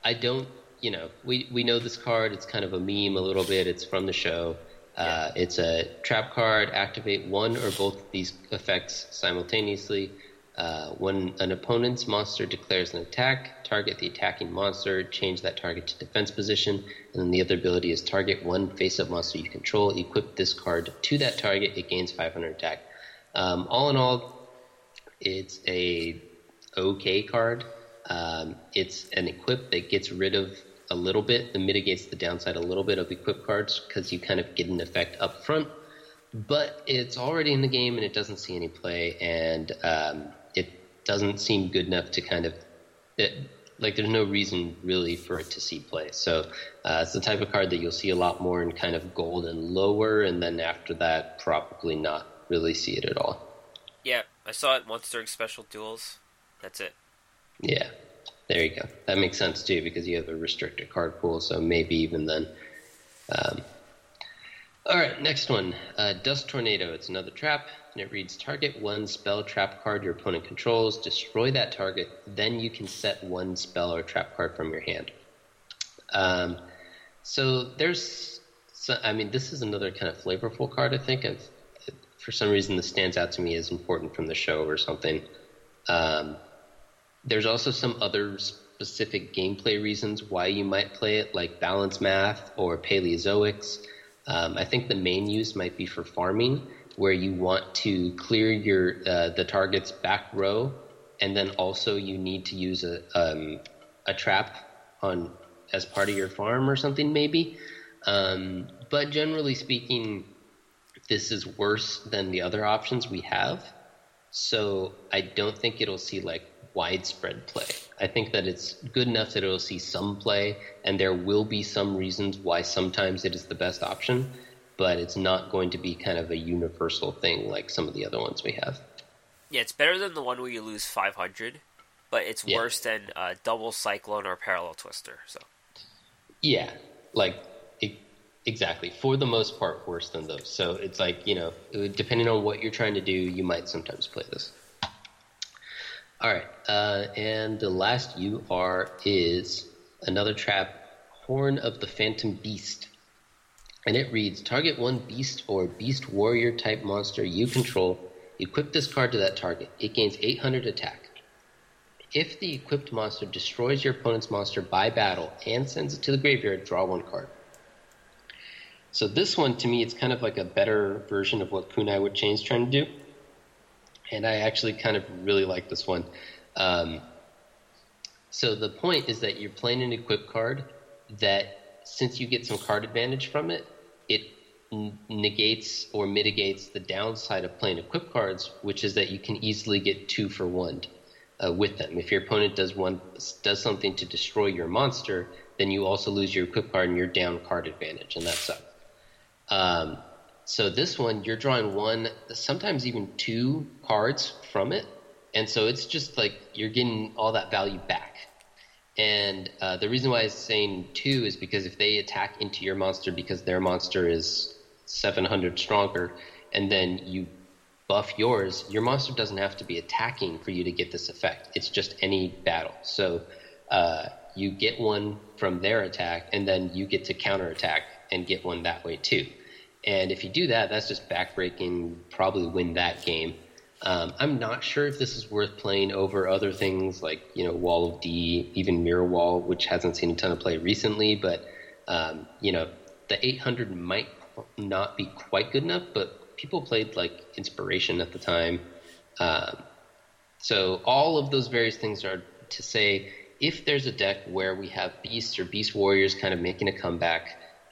I don't. You know, we we know this card. It's kind of a meme a little bit. It's from the show. Uh, It's a trap card. Activate one or both of these effects simultaneously. Uh, when an opponent's monster declares an attack, target the attacking monster, change that target to defense position, and then the other ability is target one face-up monster you control, equip this card to that target, it gains 500 attack. Um, all in all, it's a okay card. Um, it's an equip that gets rid of a little bit. It mitigates the downside a little bit of equip cards because you kind of get an effect up front. But it's already in the game and it doesn't see any play, and um, doesn't seem good enough to kind of. It, like there's no reason really for it to see play. So uh, it's the type of card that you'll see a lot more in kind of gold and lower, and then after that, probably not really see it at all. Yeah, I saw it once during special duels. That's it. Yeah, there you go. That makes sense too because you have a restricted card pool, so maybe even then. Um, all right, next one. Uh, Dust Tornado. It's another trap, and it reads Target one spell trap card your opponent controls, destroy that target, then you can set one spell or trap card from your hand. Um, so there's, so, I mean, this is another kind of flavorful card, I think. I've, for some reason, this stands out to me as important from the show or something. Um, there's also some other specific gameplay reasons why you might play it, like balance math or Paleozoics. Um, I think the main use might be for farming, where you want to clear your uh, the target's back row, and then also you need to use a um, a trap on as part of your farm or something maybe. Um, but generally speaking, this is worse than the other options we have. So I don't think it'll see like widespread play. I think that it's good enough that it'll see some play, and there will be some reasons why sometimes it is the best option, but it's not going to be kind of a universal thing like some of the other ones we have. Yeah, it's better than the one where you lose 500, but it's Yeah. worse than uh, double cyclone or parallel twister. So Yeah, like e- exactly. For the most part, worse than those. So it's like you know, depending on what you're trying to do, you might sometimes play this. All right, uh, and the last UR is another trap, Horn of the Phantom Beast, and it reads: Target one beast or beast warrior type monster you control. Equip this card to that target. It gains 800 attack. If the equipped monster destroys your opponent's monster by battle and sends it to the graveyard, draw one card. So this one, to me, it's kind of like a better version of what Kunai with Chain's trying to do. And I actually kind of really like this one. Um, so the point is that you're playing an equip card that, since you get some card advantage from it, it negates or mitigates the downside of playing equip cards, which is that you can easily get two for one uh, with them. If your opponent does one does something to destroy your monster, then you also lose your equip card and you're down card advantage, and that sucks. Um, so this one, you're drawing one, sometimes even two cards from it, and so it's just like you're getting all that value back. And uh, the reason why I'm saying two is because if they attack into your monster because their monster is 700 stronger, and then you buff yours, your monster doesn't have to be attacking for you to get this effect. It's just any battle. So uh, you get one from their attack, and then you get to counterattack and get one that way too. And if you do that, that's just backbreaking, probably win that game. Um, I'm not sure if this is worth playing over other things like you know Wall of D, even Mirror Wall, which hasn't seen a ton of play recently. But um, you know the 800 might not be quite good enough, but people played like Inspiration at the time. Um, so all of those various things are to say if there's a deck where we have beasts or beast warriors kind of making a comeback,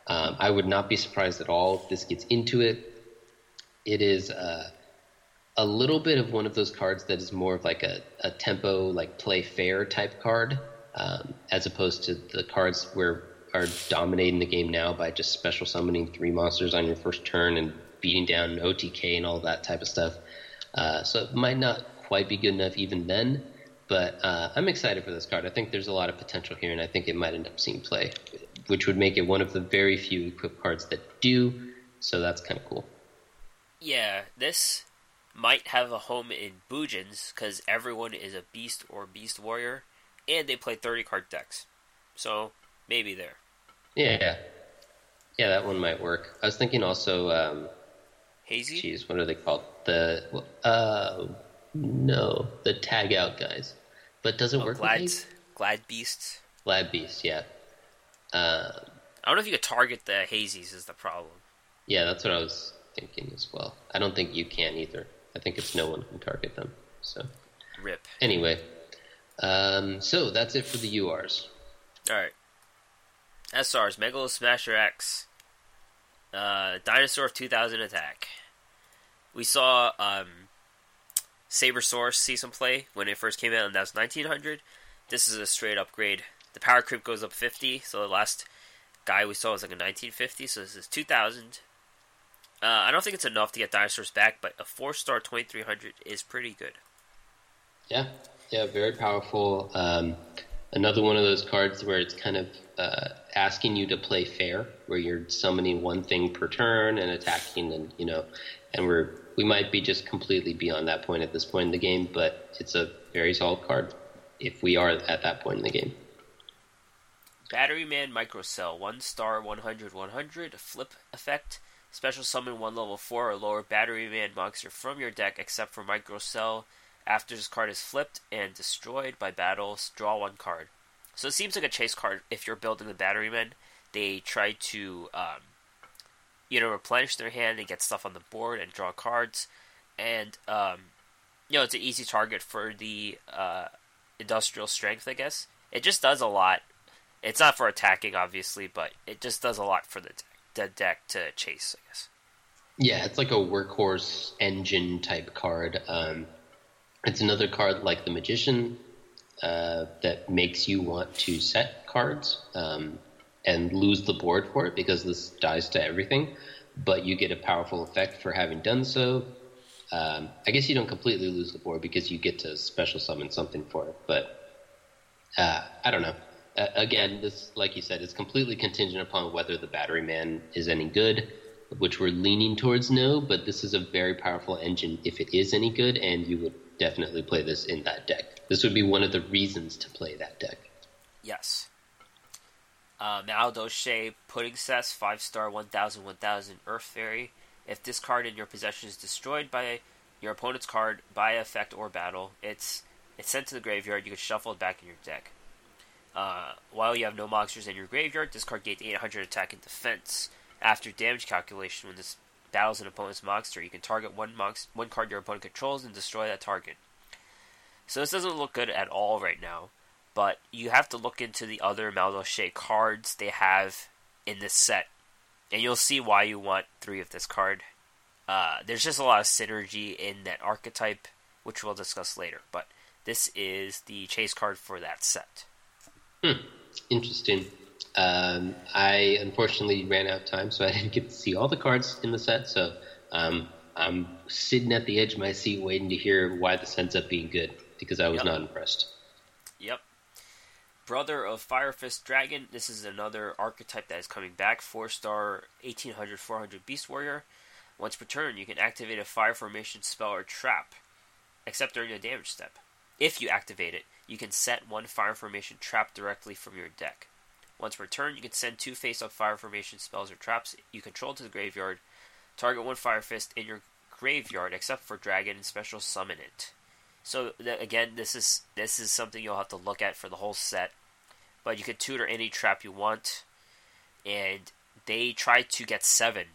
um, I would not be surprised at all if this gets into it. It is uh, a little bit of one of those cards that is more of like a, a tempo, like play fair type card, um, as opposed to the cards where are dominating the game now by just special summoning three monsters on your first turn and beating down OTK and all that type of stuff. Uh, so it might not quite be good enough even then, but uh, I'm excited for this card. I think there's a lot of potential here, and I think it might end up seeing play, which would make it one of the very few equipped cards that do. So that's kind of cool. yeah, this might have a home in Bujins because everyone is a beast or beast warrior, and they play 30 card decks. So maybe there. Yeah, yeah, that one might work. I was thinking also, um, Hazy. geez, what are they called? The uh, no, the tag out guys. But does it Oh, work? glad, glad beasts. Glad Beast, yeah. Um, I don't know if you could target the hazies is the problem. yeah, that's what I was thinking as well. I don't think you can either. I think it's no one can target them. So Rip. anyway, um, so that's it for the URs. All right. SR's Megalo Smasher X. Uh, Dinosaur of 2000 attack. We saw um, Sabersaurus see some play when it first came out, and that was 1900. This is a straight upgrade. The power creep goes up 50, so the last guy we saw was like a 1950, so this is 2000. Uh, I don't think it's enough to get dinosaurs back, but a four star 2300 is pretty good. Yeah, yeah, very powerful. Um, another one of those cards where it's kind of uh, asking you to play fair, where you're summoning one thing per turn and attacking, and you know, and we're we might be just completely beyond that point at this point in the game, but it's a very solid card if we are at that point in the game. Battery Man Microcell, 1 star 100 100, flip effect. Special summon 1 level 4 or lower Battery Man monster from your deck except for Microcell. After this card is flipped and destroyed by battles, draw one card. So it seems like a chase card if you're building the Battery Man. They try to, um, you know, replenish their hand and get stuff on the board and draw cards. And, um, you know, it's an easy target for the uh, industrial strength, I guess. It just does a lot it's not for attacking, obviously, but it just does a lot for the, the deck to chase, I guess. Yeah, it's like a workhorse engine type card. Um, it's another card like the Magician uh, that makes you want to set cards um, and lose the board for it because this dies to everything, but you get a powerful effect for having done so. Um, I guess you don't completely lose the board because you get to special summon something for it, but uh, I don't know uh, again, this, like you said, is completely contingent upon whether the battery man is any good, which we're leaning towards no. But this is a very powerful engine if it is any good, and you would definitely play this in that deck. This would be one of the reasons to play that deck. Yes. Uh, Maldoche Pudding Cess, 5 star 1000 1000 Earth Fairy. If this card in your possession is destroyed by your opponent's card by effect or battle, it's it's sent to the graveyard. You can shuffle it back in your deck. Uh, while you have no monsters in your graveyard, this card gains 800 attack and defense. After damage calculation, when this battles an opponent's monster, you can target one one card your opponent controls and destroy that target. So this doesn't look good at all right now, but you have to look into the other Madolche cards they have in this set, and you'll see why you want three of this card. Uh, there's just a lot of synergy in that archetype, which we'll discuss later, but this is the chase card for that set. Hmm. Interesting. Um, I unfortunately ran out of time, so I didn't get to see all the cards in the set. So um, I'm sitting at the edge of my seat waiting to hear why this ends up being good because I was yep. not impressed. Yep. Brother of Fire Fist Dragon. This is another archetype that is coming back. Four star, 1800 400 Beast Warrior. Once per turn, you can activate a fire formation spell or trap, except during a damage step. If you activate it, you can set one fire formation trap directly from your deck. Once per turn, you can send two face up fire formation spells or traps you control to the graveyard. Target one fire fist in your graveyard, except for dragon, and special summon it. So th- again, this is this is something you'll have to look at for the whole set. But you can tutor any trap you want, and they try to get seven.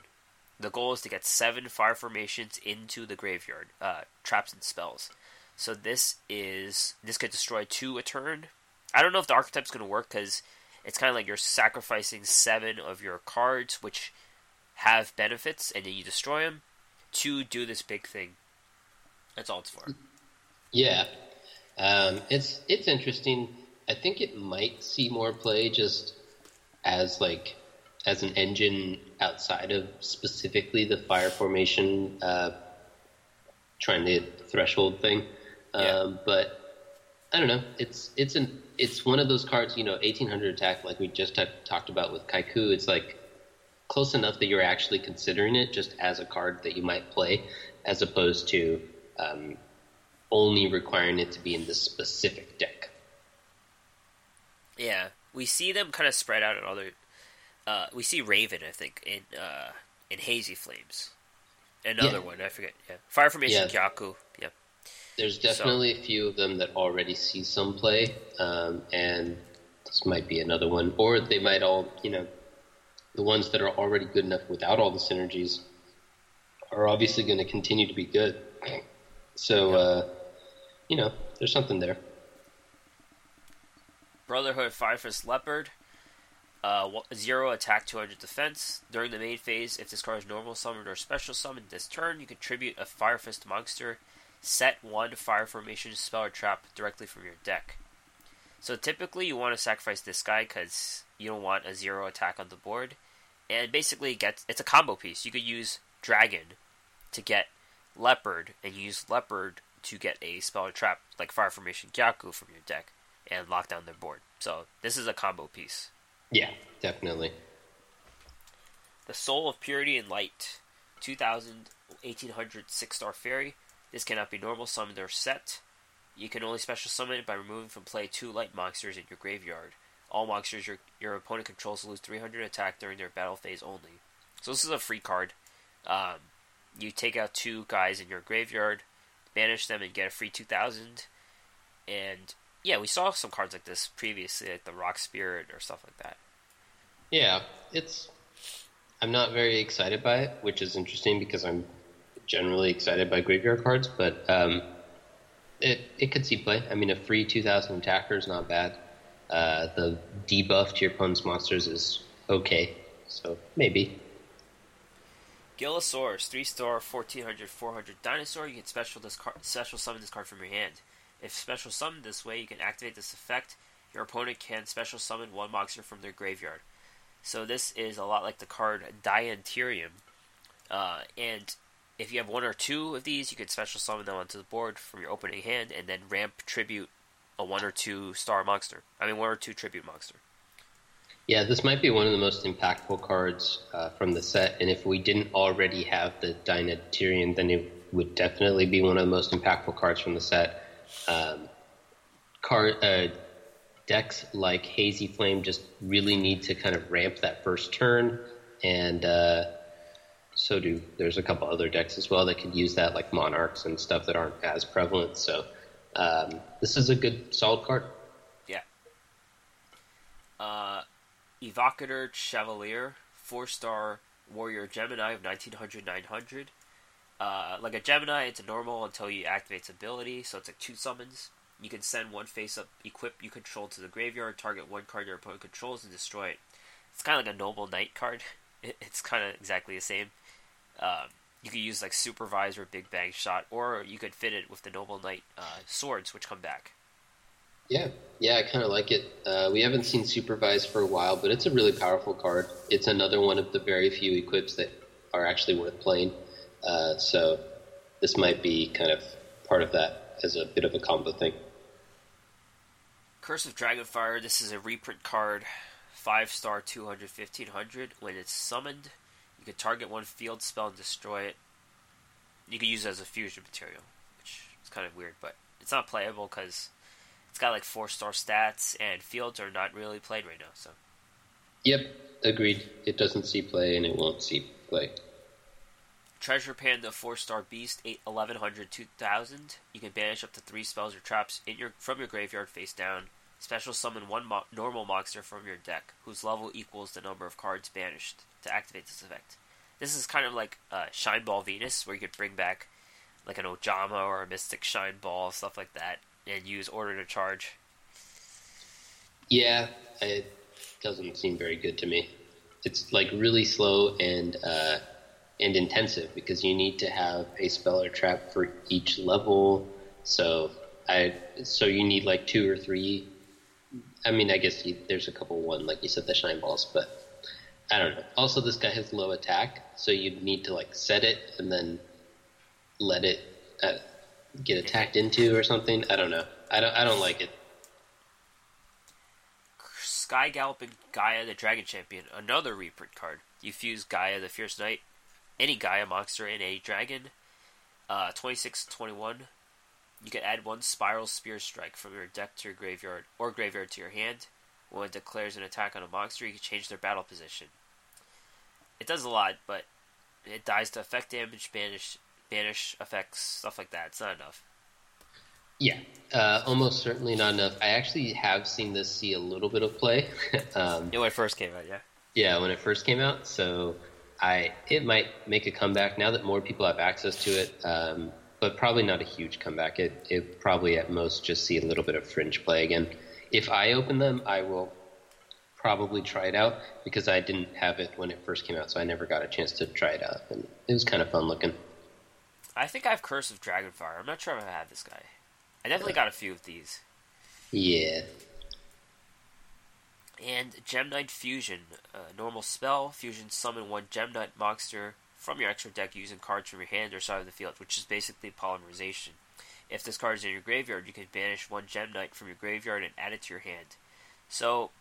The goal is to get seven fire formations into the graveyard, uh, traps and spells. So this is this could destroy two a turn. I don't know if the archetype's going to work because it's kind of like you're sacrificing seven of your cards, which have benefits, and then you destroy them to do this big thing. That's all it's for. Yeah, um, it's it's interesting. I think it might see more play just as like as an engine outside of specifically the fire formation uh, trying to threshold thing. Yeah. Um, but I don't know. It's it's an it's one of those cards. You know, eighteen hundred attack, like we just t- talked about with Kycoo. It's like close enough that you're actually considering it just as a card that you might play, as opposed to um, only requiring it to be in this specific deck. Yeah, we see them kind of spread out in other. Uh, we see Raven, I think, in uh, in Hazy Flames. Another yeah. one, I forget. Yeah, Fire Formation yeah. Kyaku. Yep. There's definitely so. a few of them that already see some play, um, and this might be another one. Or they might all, you know, the ones that are already good enough without all the synergies are obviously going to continue to be good. So, uh, you know, there's something there. Brotherhood Fire Fist Leopard. Uh, zero attack, 200 defense. During the main phase, if this card is normal summoned or special summoned this turn, you contribute a Fire Fist monster. Set one Fire Formation spell or trap directly from your deck. So typically, you want to sacrifice this guy because you don't want a zero attack on the board. And basically, it gets it's a combo piece. You could use Dragon to get Leopard, and use Leopard to get a spell or trap like Fire Formation Gyaku from your deck and lock down their board. So this is a combo piece. Yeah, definitely. The Soul of Purity and Light, 2000, 1800 6 star fairy. This cannot be normal summoned or set. You can only special summon it by removing from play two light monsters in your graveyard. All monsters your, your opponent controls lose 300 attack during their battle phase only. So this is a free card. Um, you take out two guys in your graveyard, banish them, and get a free 2000. And yeah, we saw some cards like this previously, like the Rock Spirit or stuff like that. Yeah, it's. I'm not very excited by it, which is interesting because I'm generally excited by graveyard cards, but um, it it could see play. I mean, a free 2,000 attacker is not bad. Uh, the debuff to your opponent's monsters is okay, so maybe. Gilasaurus, 3 star, 1400, 400 dinosaur. You can special, this special summon this card from your hand. If special summoned this way, you can activate this effect. Your opponent can special summon one monster from their graveyard. So this is a lot like the card Dianterium. Uh, and if you have one or two of these, you can special summon them onto the board from your opening hand, and then ramp tribute a one or two star monster. I mean, one or two tribute monster. Yeah, this might be one of the most impactful cards uh, from the set, and if we didn't already have the Diantherium, then it would definitely be one of the most impactful cards from the set. Um, card uh, decks like Hazy Flame just really need to kind of ramp that first turn, and uh, so do there's a couple other decks as well that could use that, like Monarchs and stuff that aren't as prevalent. So um, this is a good, solid card. Yeah. Uh, Evocator Chevalier, 4 star Warrior Gemini of 1900 900. Uh, like a Gemini, it's a normal until you activate its ability, so it's like two summons. You can send one face up equip you control to the graveyard, target one card your opponent controls, and destroy it. It's kind of like a Noble Knight card. it's kind of exactly the same. Um, you could use like supervisor, Big Bang Shot, or you could fit it with the Noble Knight uh, swords, which come back. Yeah, yeah, I kind of like it. Uh, we haven't seen Supervise for a while, but it's a really powerful card. It's another one of the very few equips that are actually worth playing. Uh, so this might be kind of part of that as a bit of a combo thing. Curse of Dragonfire. This is a reprint card, five star, 200, 1500. When it's summoned, you could target one field spell and destroy it. You could use it as a fusion material, which is kind of weird, but it's not playable because it's got like four star stats, and fields are not really played right now. So. Yep, agreed. It doesn't see play, and it won't see play. Treasure Panda 4 star beast 8, 1100 2000. You can banish up to 3 spells or traps in your from your graveyard face down. Special summon one mo- normal monster from your deck whose level equals the number of cards banished to activate this effect. This is kind of like uh, Shine Ball Venus, where you could bring back like an Ojama or a Mystic Shine Ball, stuff like that, and use Order to Charge. Yeah, it doesn't seem very good to me. It's like really slow and uh, and intensive because you need to have a spell or trap for each level. So I so you need like two or three. I mean, I guess you, there's a couple one like you said the shine balls, but I don't know. Also, this guy has low attack, so you'd need to like set it and then let it uh, get attacked into or something. I don't know. I don't. I don't like it. Sky Galloping Gaia, the Dragon Champion, another reprint card. You fuse Gaia, the Fierce Knight, any Gaia monster, and a dragon. Uh, 26 21. You can add one Spiral Spear Strike from your deck to your graveyard or graveyard to your hand. When it declares an attack on a monster, you can change their battle position. It does a lot, but it dies to effect damage, banish, banish effects, stuff like that. It's not enough. Yeah, uh, almost certainly not enough. I actually have seen this see a little bit of play. um, yeah, when it first came out, yeah. Yeah, when it first came out. So I it might make a comeback now that more people have access to it, um, but probably not a huge comeback. It it probably at most just see a little bit of fringe play again. If I open them, I will probably try it out because I didn't have it when it first came out, so I never got a chance to try it out, and it was kind of fun looking. I think I have Curse of Dragonfire. I'm not sure if I have this guy. I definitely got a few of these. Yeah. And Gem Knight Fusion. Uh, normal spell. Fusion summon one Gem Knight monster from your extra deck using cards from your hand or side of the field, which is basically polymerization. If this card is in your graveyard, you can banish one Gem Knight from your graveyard and add it to your hand. So,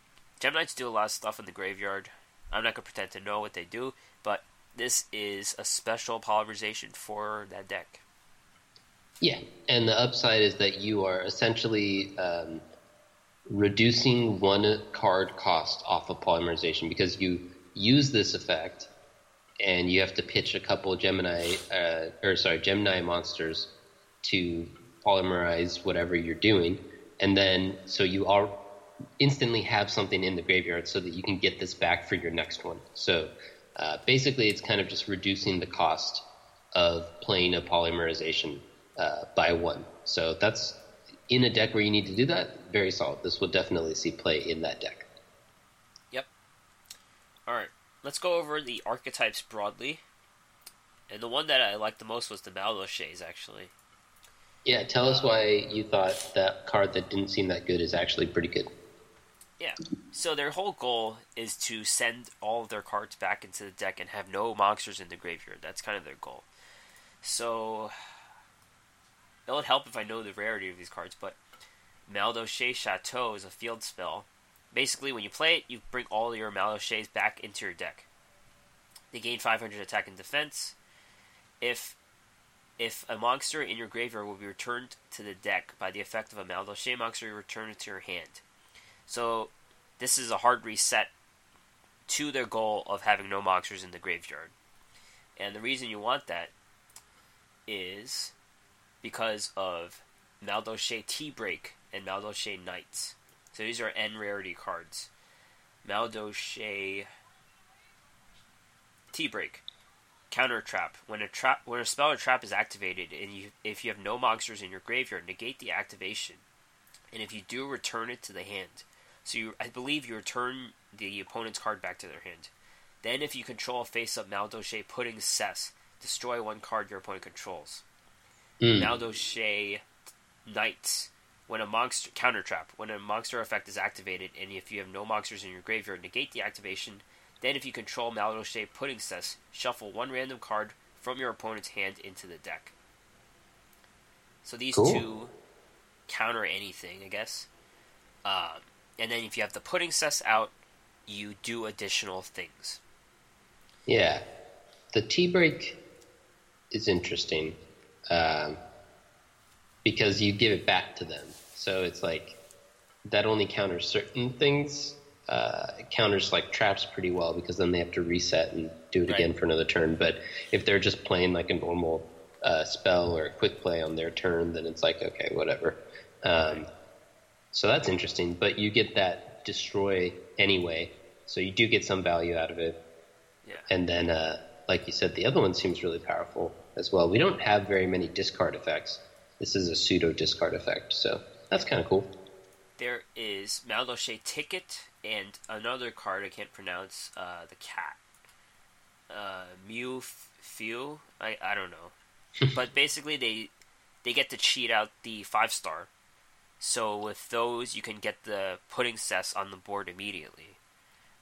Gem Knights do a lot of stuff in the graveyard. I'm not going to pretend to know what they do, but this is a special polymerization for that deck. Yeah, and the upside is that you are essentially um, reducing one card cost off of polymerization because you use this effect and you have to pitch a couple Gemini, uh, or sorry, Gemini monsters to polymerize whatever you're doing, and then so you are instantly have something in the graveyard so that you can get this back for your next one. So uh, basically, it's kind of just reducing the cost of playing a polymerization uh, by one. So that's in a deck where you need to do that. Very solid. This will definitely see play in that deck. Yep. All right. Let's go over the archetypes broadly. And the one that I liked the most was the Madolches, actually. Yeah, tell us why you thought that card that didn't seem that good is actually pretty good. Yeah. So their whole goal is to send all of their cards back into the deck and have no monsters in the graveyard. That's kind of their goal. So it would help if I know the rarity of these cards, but Madolche Chateau is a field spell. Basically, when you play it, you bring all your Madolches back into your deck. They gain 500 attack and defense. If if a monster in your graveyard will be returned to the deck by the effect of a Madolche monster, you return it to your hand. So this is a hard reset to their goal of having no monsters in the graveyard. And the reason you want that is because of Madolche Tea Break and Madolche Knights. So these are N rarity cards. Madolche Tea Break. Counter trap. When a trap when a spell or trap is activated and you if you have no monsters in your graveyard, negate the activation. And if you do return it to the hand. So you I believe you return the opponent's card back to their hand. Then if you control a face up Madolche Puddingcess, destroy one card your opponent controls. Mm. Madolche Knights. When a monster counter trap, when a monster effect is activated, and if you have no monsters in your graveyard, negate the activation. Then, if you control Madolche Puddingcess, shuffle one random card from your opponent's hand into the deck. So these cool. two counter anything, I guess. Um, and then if you have the pudding cess out, you do additional things. Yeah, the tea break is interesting um, because you give it back to them. So it's like that only counters certain things. Uh, counters like traps pretty well because then they have to reset and do it right. again for another turn. But if they're just playing like a normal uh, spell or a quick play on their turn, then it's like okay, whatever. Um, so that's interesting. But you get that destroy anyway, so you do get some value out of it. Yeah. And then, uh, like you said, the other one seems really powerful as well. We don't have very many discard effects. This is a pseudo discard effect, so that's kind of cool. There is Madolche Ticket and another card I can't pronounce. Uh, the cat, uh, Mew Few. I I don't know, but basically they they get to cheat out the five star. So with those, you can get the pudding cess on the board immediately.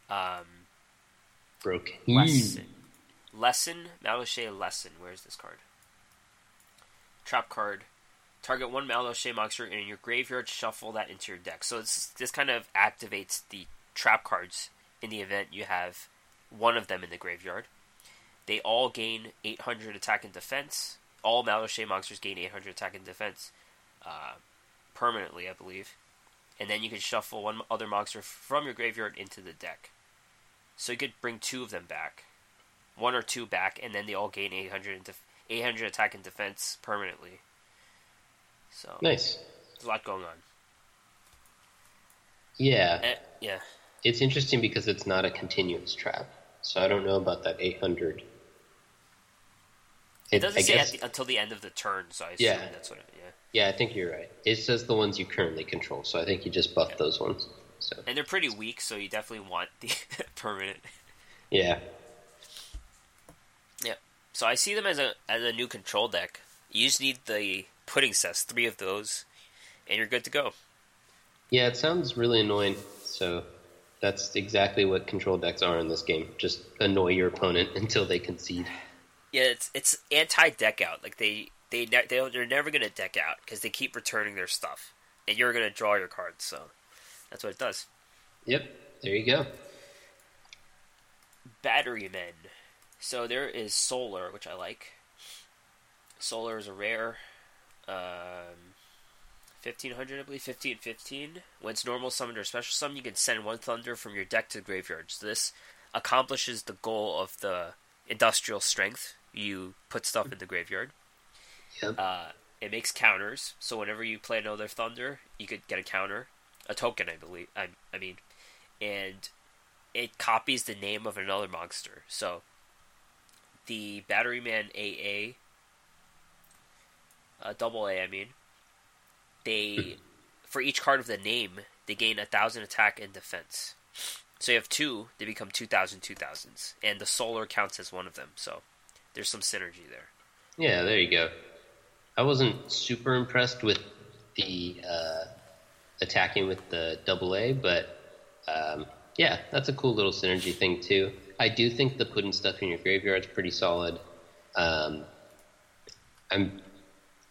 Um, Broke. Lesson. Lesson. Madolche Lesson. Where's this card? Trap card. Target one Madolche monster in your graveyard. Shuffle that into your deck. So this kind of activates the trap cards in the event you have one of them in the graveyard. They all gain 800 attack and defense. All Madolche monsters gain 800 attack and defense uh, permanently, I believe. And then you can shuffle one other monster from your graveyard into the deck. So you could bring two of them back one or two back, and then they all gain 800, def- 800 attack and defense permanently. So nice. There's a lot going on. Yeah. Uh, yeah. It's interesting because it's not a continuous trap, so I don't know about that 800. It, it doesn't I say guess, the, until the end of the turn, so I assume yeah. that's what. It, yeah. Yeah, I think you're right. It says the ones you currently control, so I think you just buff yeah. those ones. So And they're pretty weak, so you definitely want the permanent. Yeah. Yeah, So I see them as a as a new control deck. You just need the Puddingcess, three of those, and you're good to go. yeah, it sounds really annoying. So that's exactly what control decks are in this game. Just annoy your opponent until they concede. Yeah, it's it's anti deck out. Like they they ne- they they're never gonna deck out because they keep returning their stuff, and you're gonna draw your cards. So that's what it does. Yep, there you go. Battery Men. So there is Solar, which I like. Solar is a rare. Um, 1500, I believe. 15 15. When it's normal summon or special summon, you can send one Thunder from your deck to the graveyard. So this accomplishes the goal of the industrial strength. You put stuff in the graveyard. Yep. Uh, it makes counters, so whenever you play another Thunder, you could get a counter, a token, I believe. I, I mean, and it copies the name of another monster. So the Battery Man AA, uh, double A, I mean, they for each card of the name they gain a thousand attack and defense. So you have two, they become 2,000 2000s, and the solar counts as one of them. So there's some synergy there. Yeah, there you go. I wasn't super impressed with the uh, attacking with the double A, but um, yeah, that's a cool little synergy thing too. I do think the putting stuff in your graveyard is pretty solid. Um, I'm,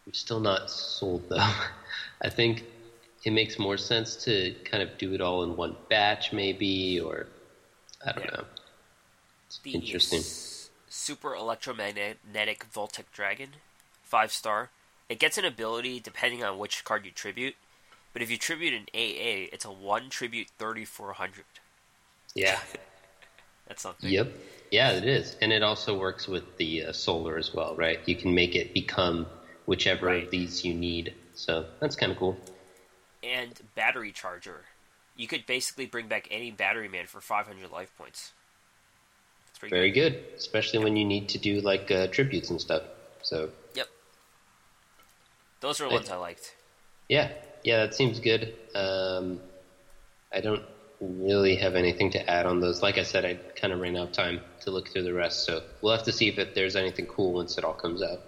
I'm still not sold though. I think it makes more sense to kind of do it all in one batch, maybe, or I don't Yeah. know. The Interesting. s- Super Electromagnetic Voltec Dragon, five star. It gets an ability depending on which card you tribute, but if you tribute an AA, it's a one tribute thirty four hundred. Yeah. That's something. Yep. Yeah, it is, and it also works with the uh, solar as well, right? You can make it become whichever Right. of these you need. So that's kind of cool. And battery charger. You could basically bring back any battery man for five hundred life points. Very good, especially when you need to do like uh, tributes and stuff. So Yep. Those are the ones I liked. yeah, yeah, that seems good. Um, I don't really have anything to add on those. Like I said, I kind of ran out of time to look through the rest, so we'll have to see if there's anything cool once it all comes out.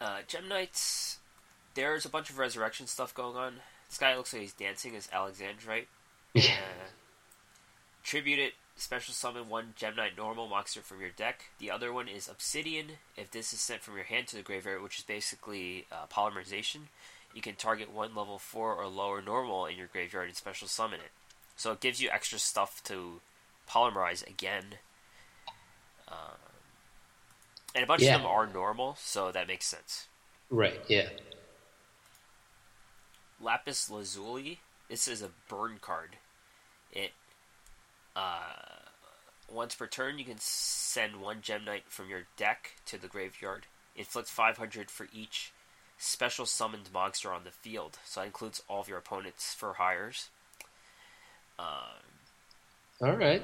Uh, Gem Knights, there's a bunch of resurrection stuff going on. This guy looks like he's dancing as Alexandrite. Yeah. Uh, tribute it, special summon one Gem Knight normal monster from your deck. The other one is Obsidian. If this is sent from your hand to the graveyard, which is basically uh, polymerization, you can target one level 4 or lower normal in your graveyard and special summon it. So it gives you extra stuff to polymerize again. Um, and a bunch Yeah. of them are normal, so that makes sense. Right. Yeah. Lapis Lazuli. This is a burn card. It uh, once per turn, you can send one Gem Knight from your deck to the graveyard. Inflict 500 for each special summoned monster on the field. So that includes all of your opponents Fur Hires. Um, All right.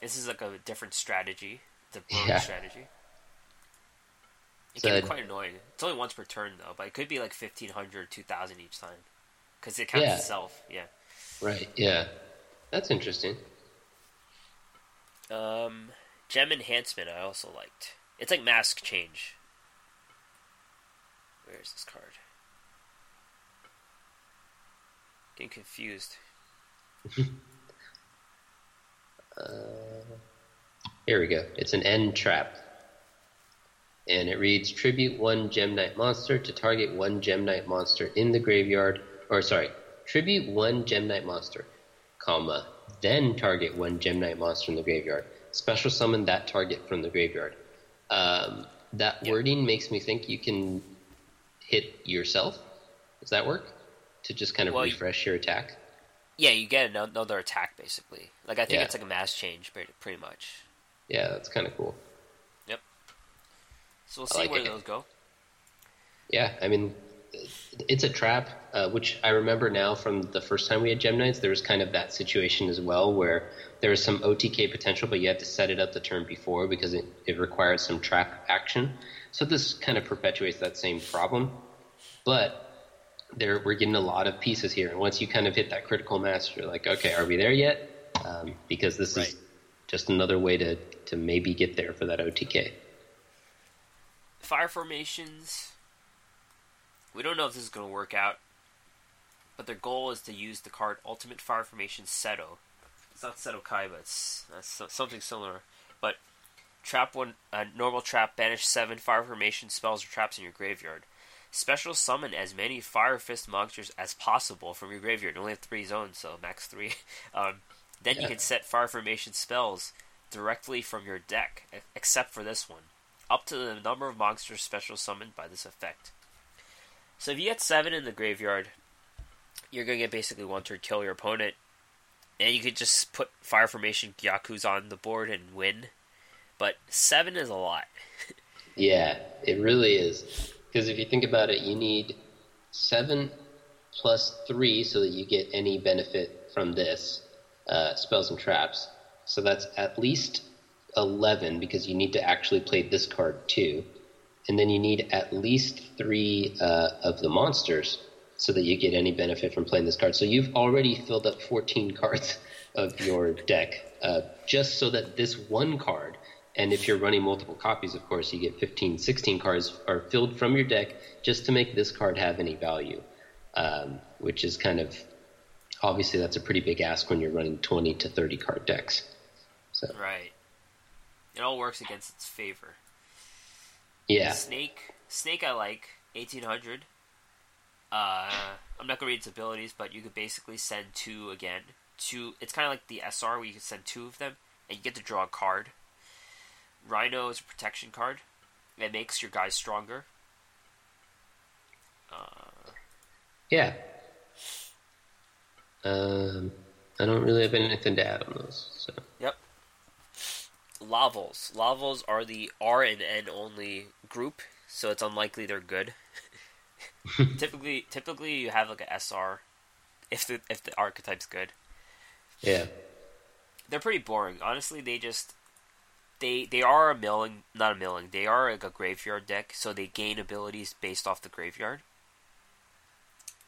this is like a different strategy, the burn Yeah. strategy. It So- can be quite annoying. It's only once per turn though, but it could be like 1500, 2000 each time. Because it counts Yeah. itself, yeah. Right. Yeah. That's interesting. Um, gem enhancement I also liked. It's like mask change. Where is this card? Getting confused. Here we go. It's an end trap. And it reads Tribute one Gem Knight monster to target one Gem Knight monster in the graveyard. Or, sorry, tribute one Gem Knight monster, comma, then target one Gem Knight monster in the graveyard. Special summon that target from the graveyard. Um, that Yeah. wording makes me think you can hit yourself. Does that work? To just kind of Well, you- refresh your attack? Yeah, you get another attack basically. Like I think Yeah. it's like a mask change, pretty, pretty much. Yeah, that's kind of cool. So we'll I see like where it. those go. Yeah, I mean, it's a trap, uh, which I remember now from the first time we had Gem Knights. There was kind of that situation as well where there was some OTK potential, but you had to set it up the turn before because it, it required some trap action. So this kind of perpetuates that same problem. But there we're getting a lot of pieces here, and once you kind of hit that critical mass, you're like, okay, are we there yet? Um, because this Right. is just another way to to maybe get there for that OTK. Fire formations. We don't know if this is going to work out, but their goal is to use the card Ultimate Fire Formation Seto. It's not Seto Kai, but it's something similar. But trap one, uh, normal trap, banish seven fire formation spells or traps in your graveyard. Special summon as many Fire Fist monsters as possible from your graveyard. You only have three zones, so max three. Um, then you can set fire formation spells directly from your deck, except for this one up to the number of monsters special summoned by this effect. So if you get seven in the graveyard, you're gonna get basically one turn kill your opponent, and you could just put fire formation Gyaku's on the board and win. But seven is a lot. Yeah, it really is. Because if you think about it, you need seven plus three so that you get any benefit from this uh, spells and traps. So that's at least eleven because you need to actually play this card too, and then you need at least three uh, of the monsters so that you get any benefit from playing this card. So you've already filled up fourteen cards of your deck uh, just so that this one card and if you're running multiple copies, of course, you get 15, 16 cards are filled from your deck just to make this card have any value, um, which is kind of obviously that's a pretty big ask when you're running 20 to 30 card decks. So Right. It all works against its favor. yeah, Snake, Snake, I like eighteen hundred. Uh, I'm not gonna read its abilities, but you could basically send two again. Two. It's kind of like the SR where you can send two of them, and you get to draw a card. Rhino is a protection card. It makes your guys stronger. Uh, yeah. Um, I don't really have anything to add on those. So. Lavals. Lavals are the R and N only group, so it's unlikely they're good. typically, typically you have like a SR if the if the archetype's good. yeah, They're pretty boring. Honestly, they just they they are a milling, not a milling. They are like a graveyard deck, so they gain abilities based off the graveyard.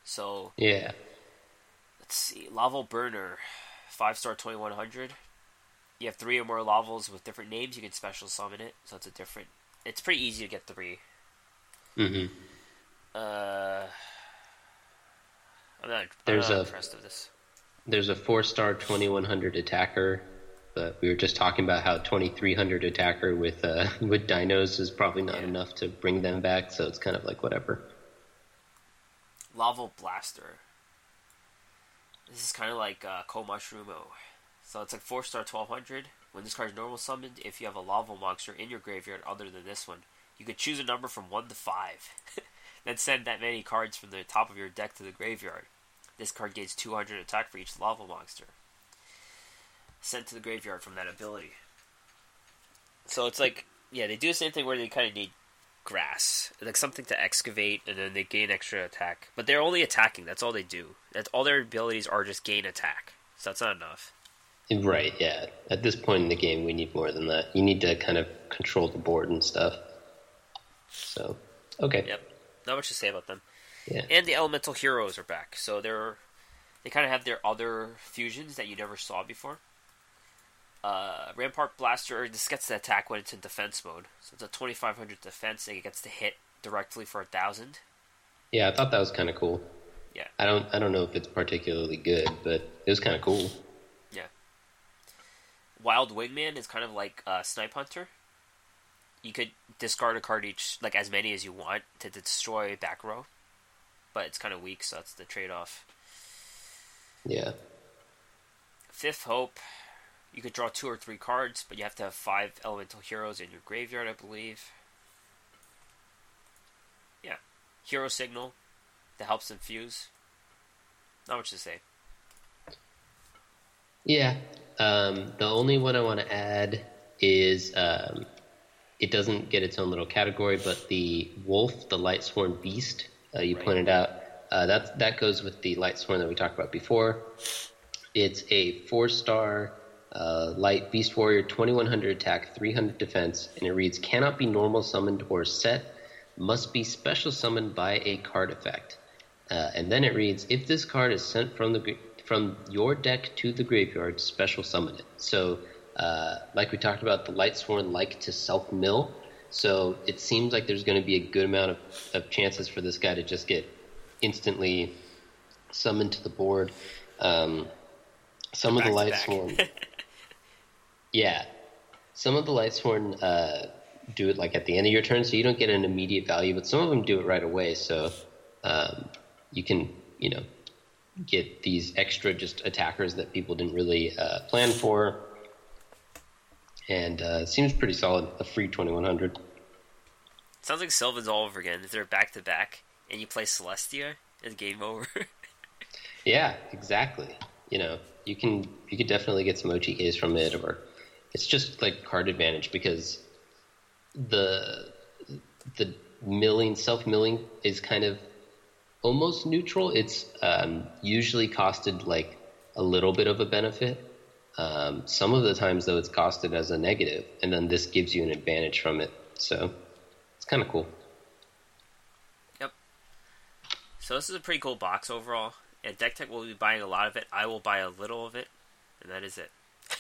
So yeah, Let's see. Laval Burner, five star twenty one hundred. You have three or more lavals with different names. You can special summon it, so it's a different. It's pretty easy to get three. hmm Uh, I'm not. There's I'm not a- impressed with this. There's a four star 2100 attacker, but we were just talking about how 2300 attacker with uh, with dinos is probably not Yeah. enough to bring them back. So it's kind of like whatever. Laval Blaster. This is kind of like uh, Ko Mushroomo. So it's like four star twelve hundred. When this card is normal summoned, if you have a Laval monster in your graveyard other than this one, you could choose a number from one to five. then send that many cards from the top of your deck to the graveyard. This card gains 200 attack for each lava monster. Sent to the graveyard from that ability. So it's like, yeah, they do the same thing where they kind of need grass, like something to excavate, and then they gain extra attack. But they're only attacking. That's all they do. That's all their abilities are just gain attack. So that's not enough. Right, yeah. At this point in the game, we need more than that. You need to kind of control the board and stuff. So, okay. Yep. Not much to say about them. Yeah. And the elemental heroes are back. So they're they kind of have their other fusions that you never saw before. Uh, Rampart Blaster just gets to attack when it's in defense mode. So it's a 2500 defense and it gets to hit directly for a thousand. Yeah, I thought that was kind of cool. Yeah. I don't I don't know if it's particularly good, but it was kind of cool. Wild Wingman is kind of like uh, Snipe Hunter. You could discard a card each, like as many as you want to destroy back row, but it's kind of weak, so that's the trade off. Yeah. Fifth Hope, you could draw two or three cards, but you have to have five elemental heroes in your graveyard, I believe. Yeah. Hero Signal, that helps infuse. Not much to say. Yeah. Um, the only one I want to add is um, it doesn't get its own little category, but the wolf, the light sworn beast, uh, you Right. pointed out, uh, that that goes with the light sworn that we talked about before. It's a four star uh, light beast warrior, 2100 attack, 300 defense, and it reads cannot be normal summoned or set, must be special summoned by a card effect. Uh, and then it reads, if this card is sent from the from your deck to the graveyard, special summon it. So, uh, like we talked about, the Lightsworn like to self mill. So it seems like there's going to be a good amount of, of chances for this guy to just get instantly summoned to the board. Um, some of the Back. Lightsworn, yeah, some of the Lightsworn uh, do it like at the end of your turn, so you don't get an immediate value. But some of them do it right away, so um, you can, you know, get these extra just attackers that people didn't really uh, plan for. And uh, seems pretty solid. A free twenty one hundred. Sounds like Sylvan's all over again. If they're back to back and you play Celestia, it's game over. Yeah, exactly. You know, you can you could definitely get some OTKs from it, or it's just like card advantage because the the milling self milling is kind of almost neutral. It's um, usually costed like a little bit of a benefit. Um, some of the times though, it's costed as a negative, and then this gives you an advantage from it. So it's kind of cool. Yep. So this is a pretty cool box overall. And DeckTech will be buying a lot of it. I will buy a little of it, and that is it.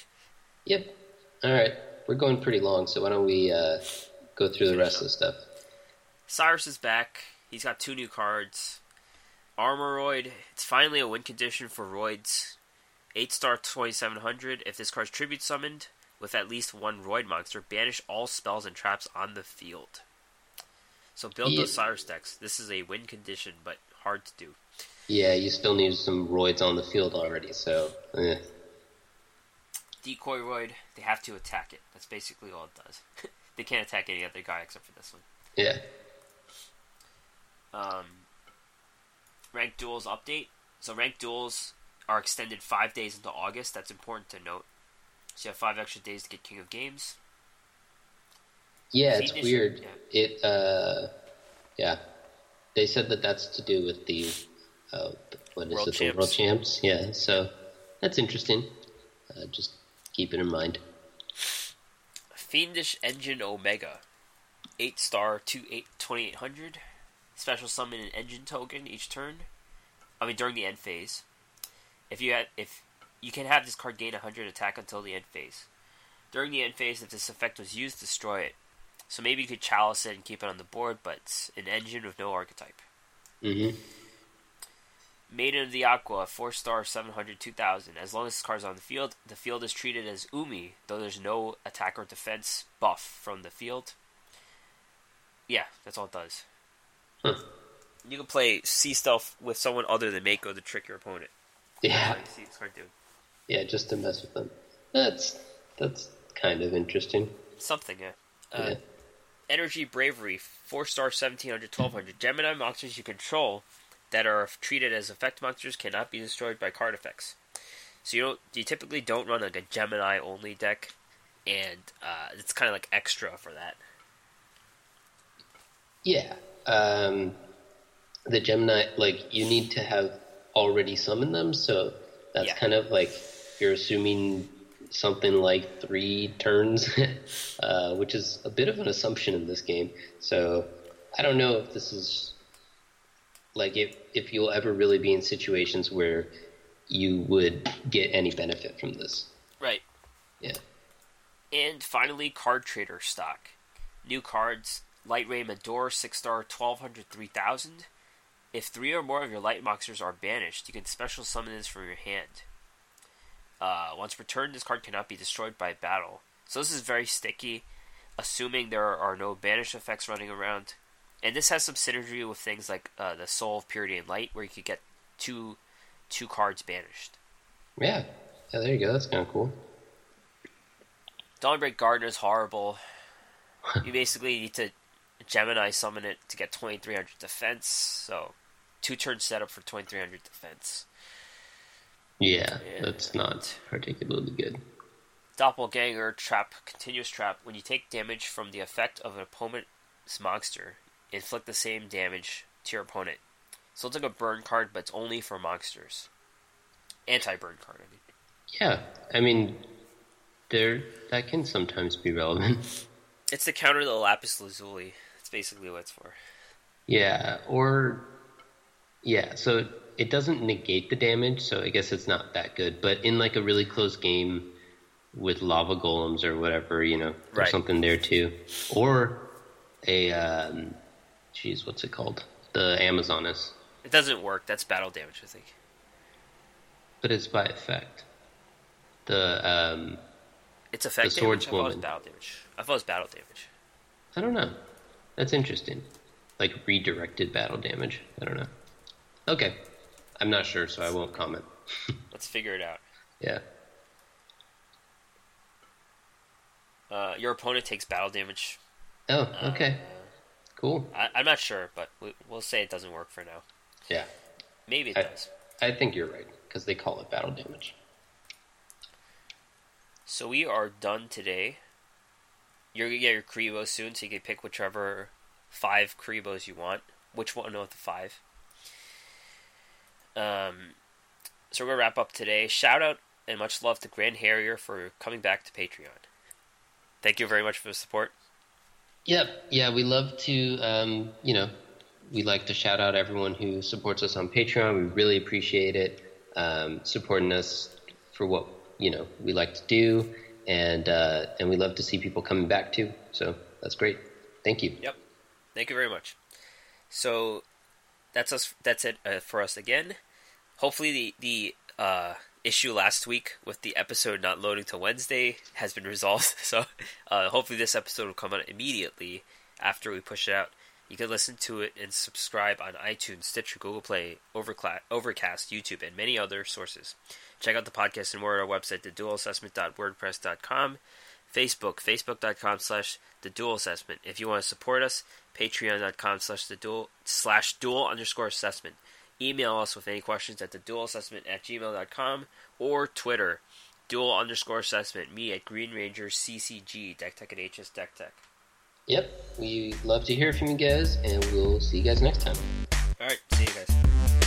Yep. All right, we're going pretty long, so why don't we uh, go through the rest of the stuff? Syrus is back. He's got two new cards. Armoroid. It's finally a win condition for Roids. 8 star 2700. If this card's tribute summoned with at least one Roid monster, banish all spells and traps on the field. So build Yeah. those Syrus decks. This is a win condition, but hard to do. Yeah, you still need some roids on the field already, so eh. Decoy Roid, they have to attack it. That's basically all it does. they can't attack any other guy except for this one. yeah. um, ranked duels update. So ranked duels are extended five days into August. That's important to note. So you have five extra days to get King of Games. Yeah, it's weird. yeah. It, uh, yeah. They said that that's to do with the, uh, what is World it, the world champs? Yeah, so that's interesting. Uh, just keep it in mind. Fiendish Engine Omega, eight star two eight twenty eight hundred. Special summon an engine token each turn. I mean during the end phase. If you had if you can have this card gain hundred attack until the end phase. During the end phase, if this effect was used, destroy it. So maybe you could chalice it and keep it on the board, but it's an engine with no archetype. hmm Maiden of the Aqua, 4 star, 700, 2000. As long as this card's on the field, the field is treated as Umi, though there's no attack or defense buff from the field. Yeah, that's all it does. Huh. You can play Sea Stealth with someone other than Mako to trick your opponent. Yeah, That's what you see this card do. yeah, just to mess with them. That's that's kind of interesting. Something, yeah. Uh, Yeah. Energy Bravery, 4 star, 1700, 1200. Gemini monsters you control that are treated as effect monsters cannot be destroyed by card effects. So you don't, you typically don't run like a Gemini only deck, and uh, it's kind of like extra for that. Yeah. Um, the Gemini, like, you need to have already summoned them, so that's Yeah. kind of like you're assuming something like three turns, uh, which is a bit of an assumption in this game. So I don't know if this is like if if you'll ever really be in situations where you would get any benefit from this. Right. Yeah. And finally, Card Trader stock. New cards Light Ray Madoor, 6 star, 1200, 3000. If three or more of your light monsters are banished, you can special summon this from your hand. Uh, once returned, this card cannot be destroyed by battle. So this is very sticky, assuming there are no banish effects running around. And this has some synergy with things like uh, the Soul of Purity and Light, where you could get two two cards banished. Yeah. Yeah, there you go. That's kind of cool. Dawnbreak Gardener is horrible. you basically need to Gemini summon it to get 2300 defense. So, two turn setup for 2300 defense. Yeah, Yeah. that's not particularly good. Doppelganger Trap, Continuous Trap. When you take damage from the effect of an opponent's monster, inflict the same damage to your opponent. So it's like a burn card, but it's only for monsters. Anti burn card, I mean. Yeah, I mean, there that can sometimes be relevant. It's the counter the Lapis Lazuli. Basically what it's for. yeah, or Yeah, so it doesn't negate the damage, so I guess it's not that good. But in like a really close game with lava golems or whatever, you know, there's Right. something there too. Or a, um, geez, what's it called? The Amazoness. It doesn't work. That's battle damage, I think. But it's by effect. The, um, It's effect The damage. I thought it was battle damage. I thought it was battle damage. I don't know. That's interesting. Like redirected battle damage. I don't know. Okay. I'm not sure, so I won't comment. Let's figure it out. yeah. Uh, your opponent takes battle damage. Oh, okay. Cool. I, I'm not sure, but we, we'll say it doesn't work for now. Yeah. Maybe it I- does. I think you're right, because they call it battle damage. So we are done today. You're gonna get your Kuriboh soon, so you can pick whichever five Kuribohs you want. Which one of the five? Um, so we're gonna wrap up today. Shout out and much love to Grand Harrier for coming back to Patreon. Thank you very much for the support. Yep. Yeah, we love to, um, you know, we like to shout out everyone who supports us on Patreon. We really appreciate it, um, supporting us for what you know we like to do, and uh, and we love to see people coming back too. So that's great. Thank you. Yep. Thank you very much. So that's us. That's it uh, for us again. Hopefully the the uh, issue last week with the episode not loading till Wednesday has been resolved. So uh, hopefully this episode will come out immediately after we push it out. You can listen to it and subscribe on iTunes, Stitcher, Google Play, Overcast, YouTube, and many other sources. Check out the podcast and more at our website, theduelassessment.wordpress.com. Facebook, facebook.com slash the duel assessment. If you want to support us, patreon.com slash the dual slash duel underscore assessment. Email us with any questions at the dual at gmail.com or Twitter, duel underscore assessment, me at Green Ranger and HS Deck Tech. Yep. We love to hear from you guys, and we'll see you guys next time. Alright, see you guys.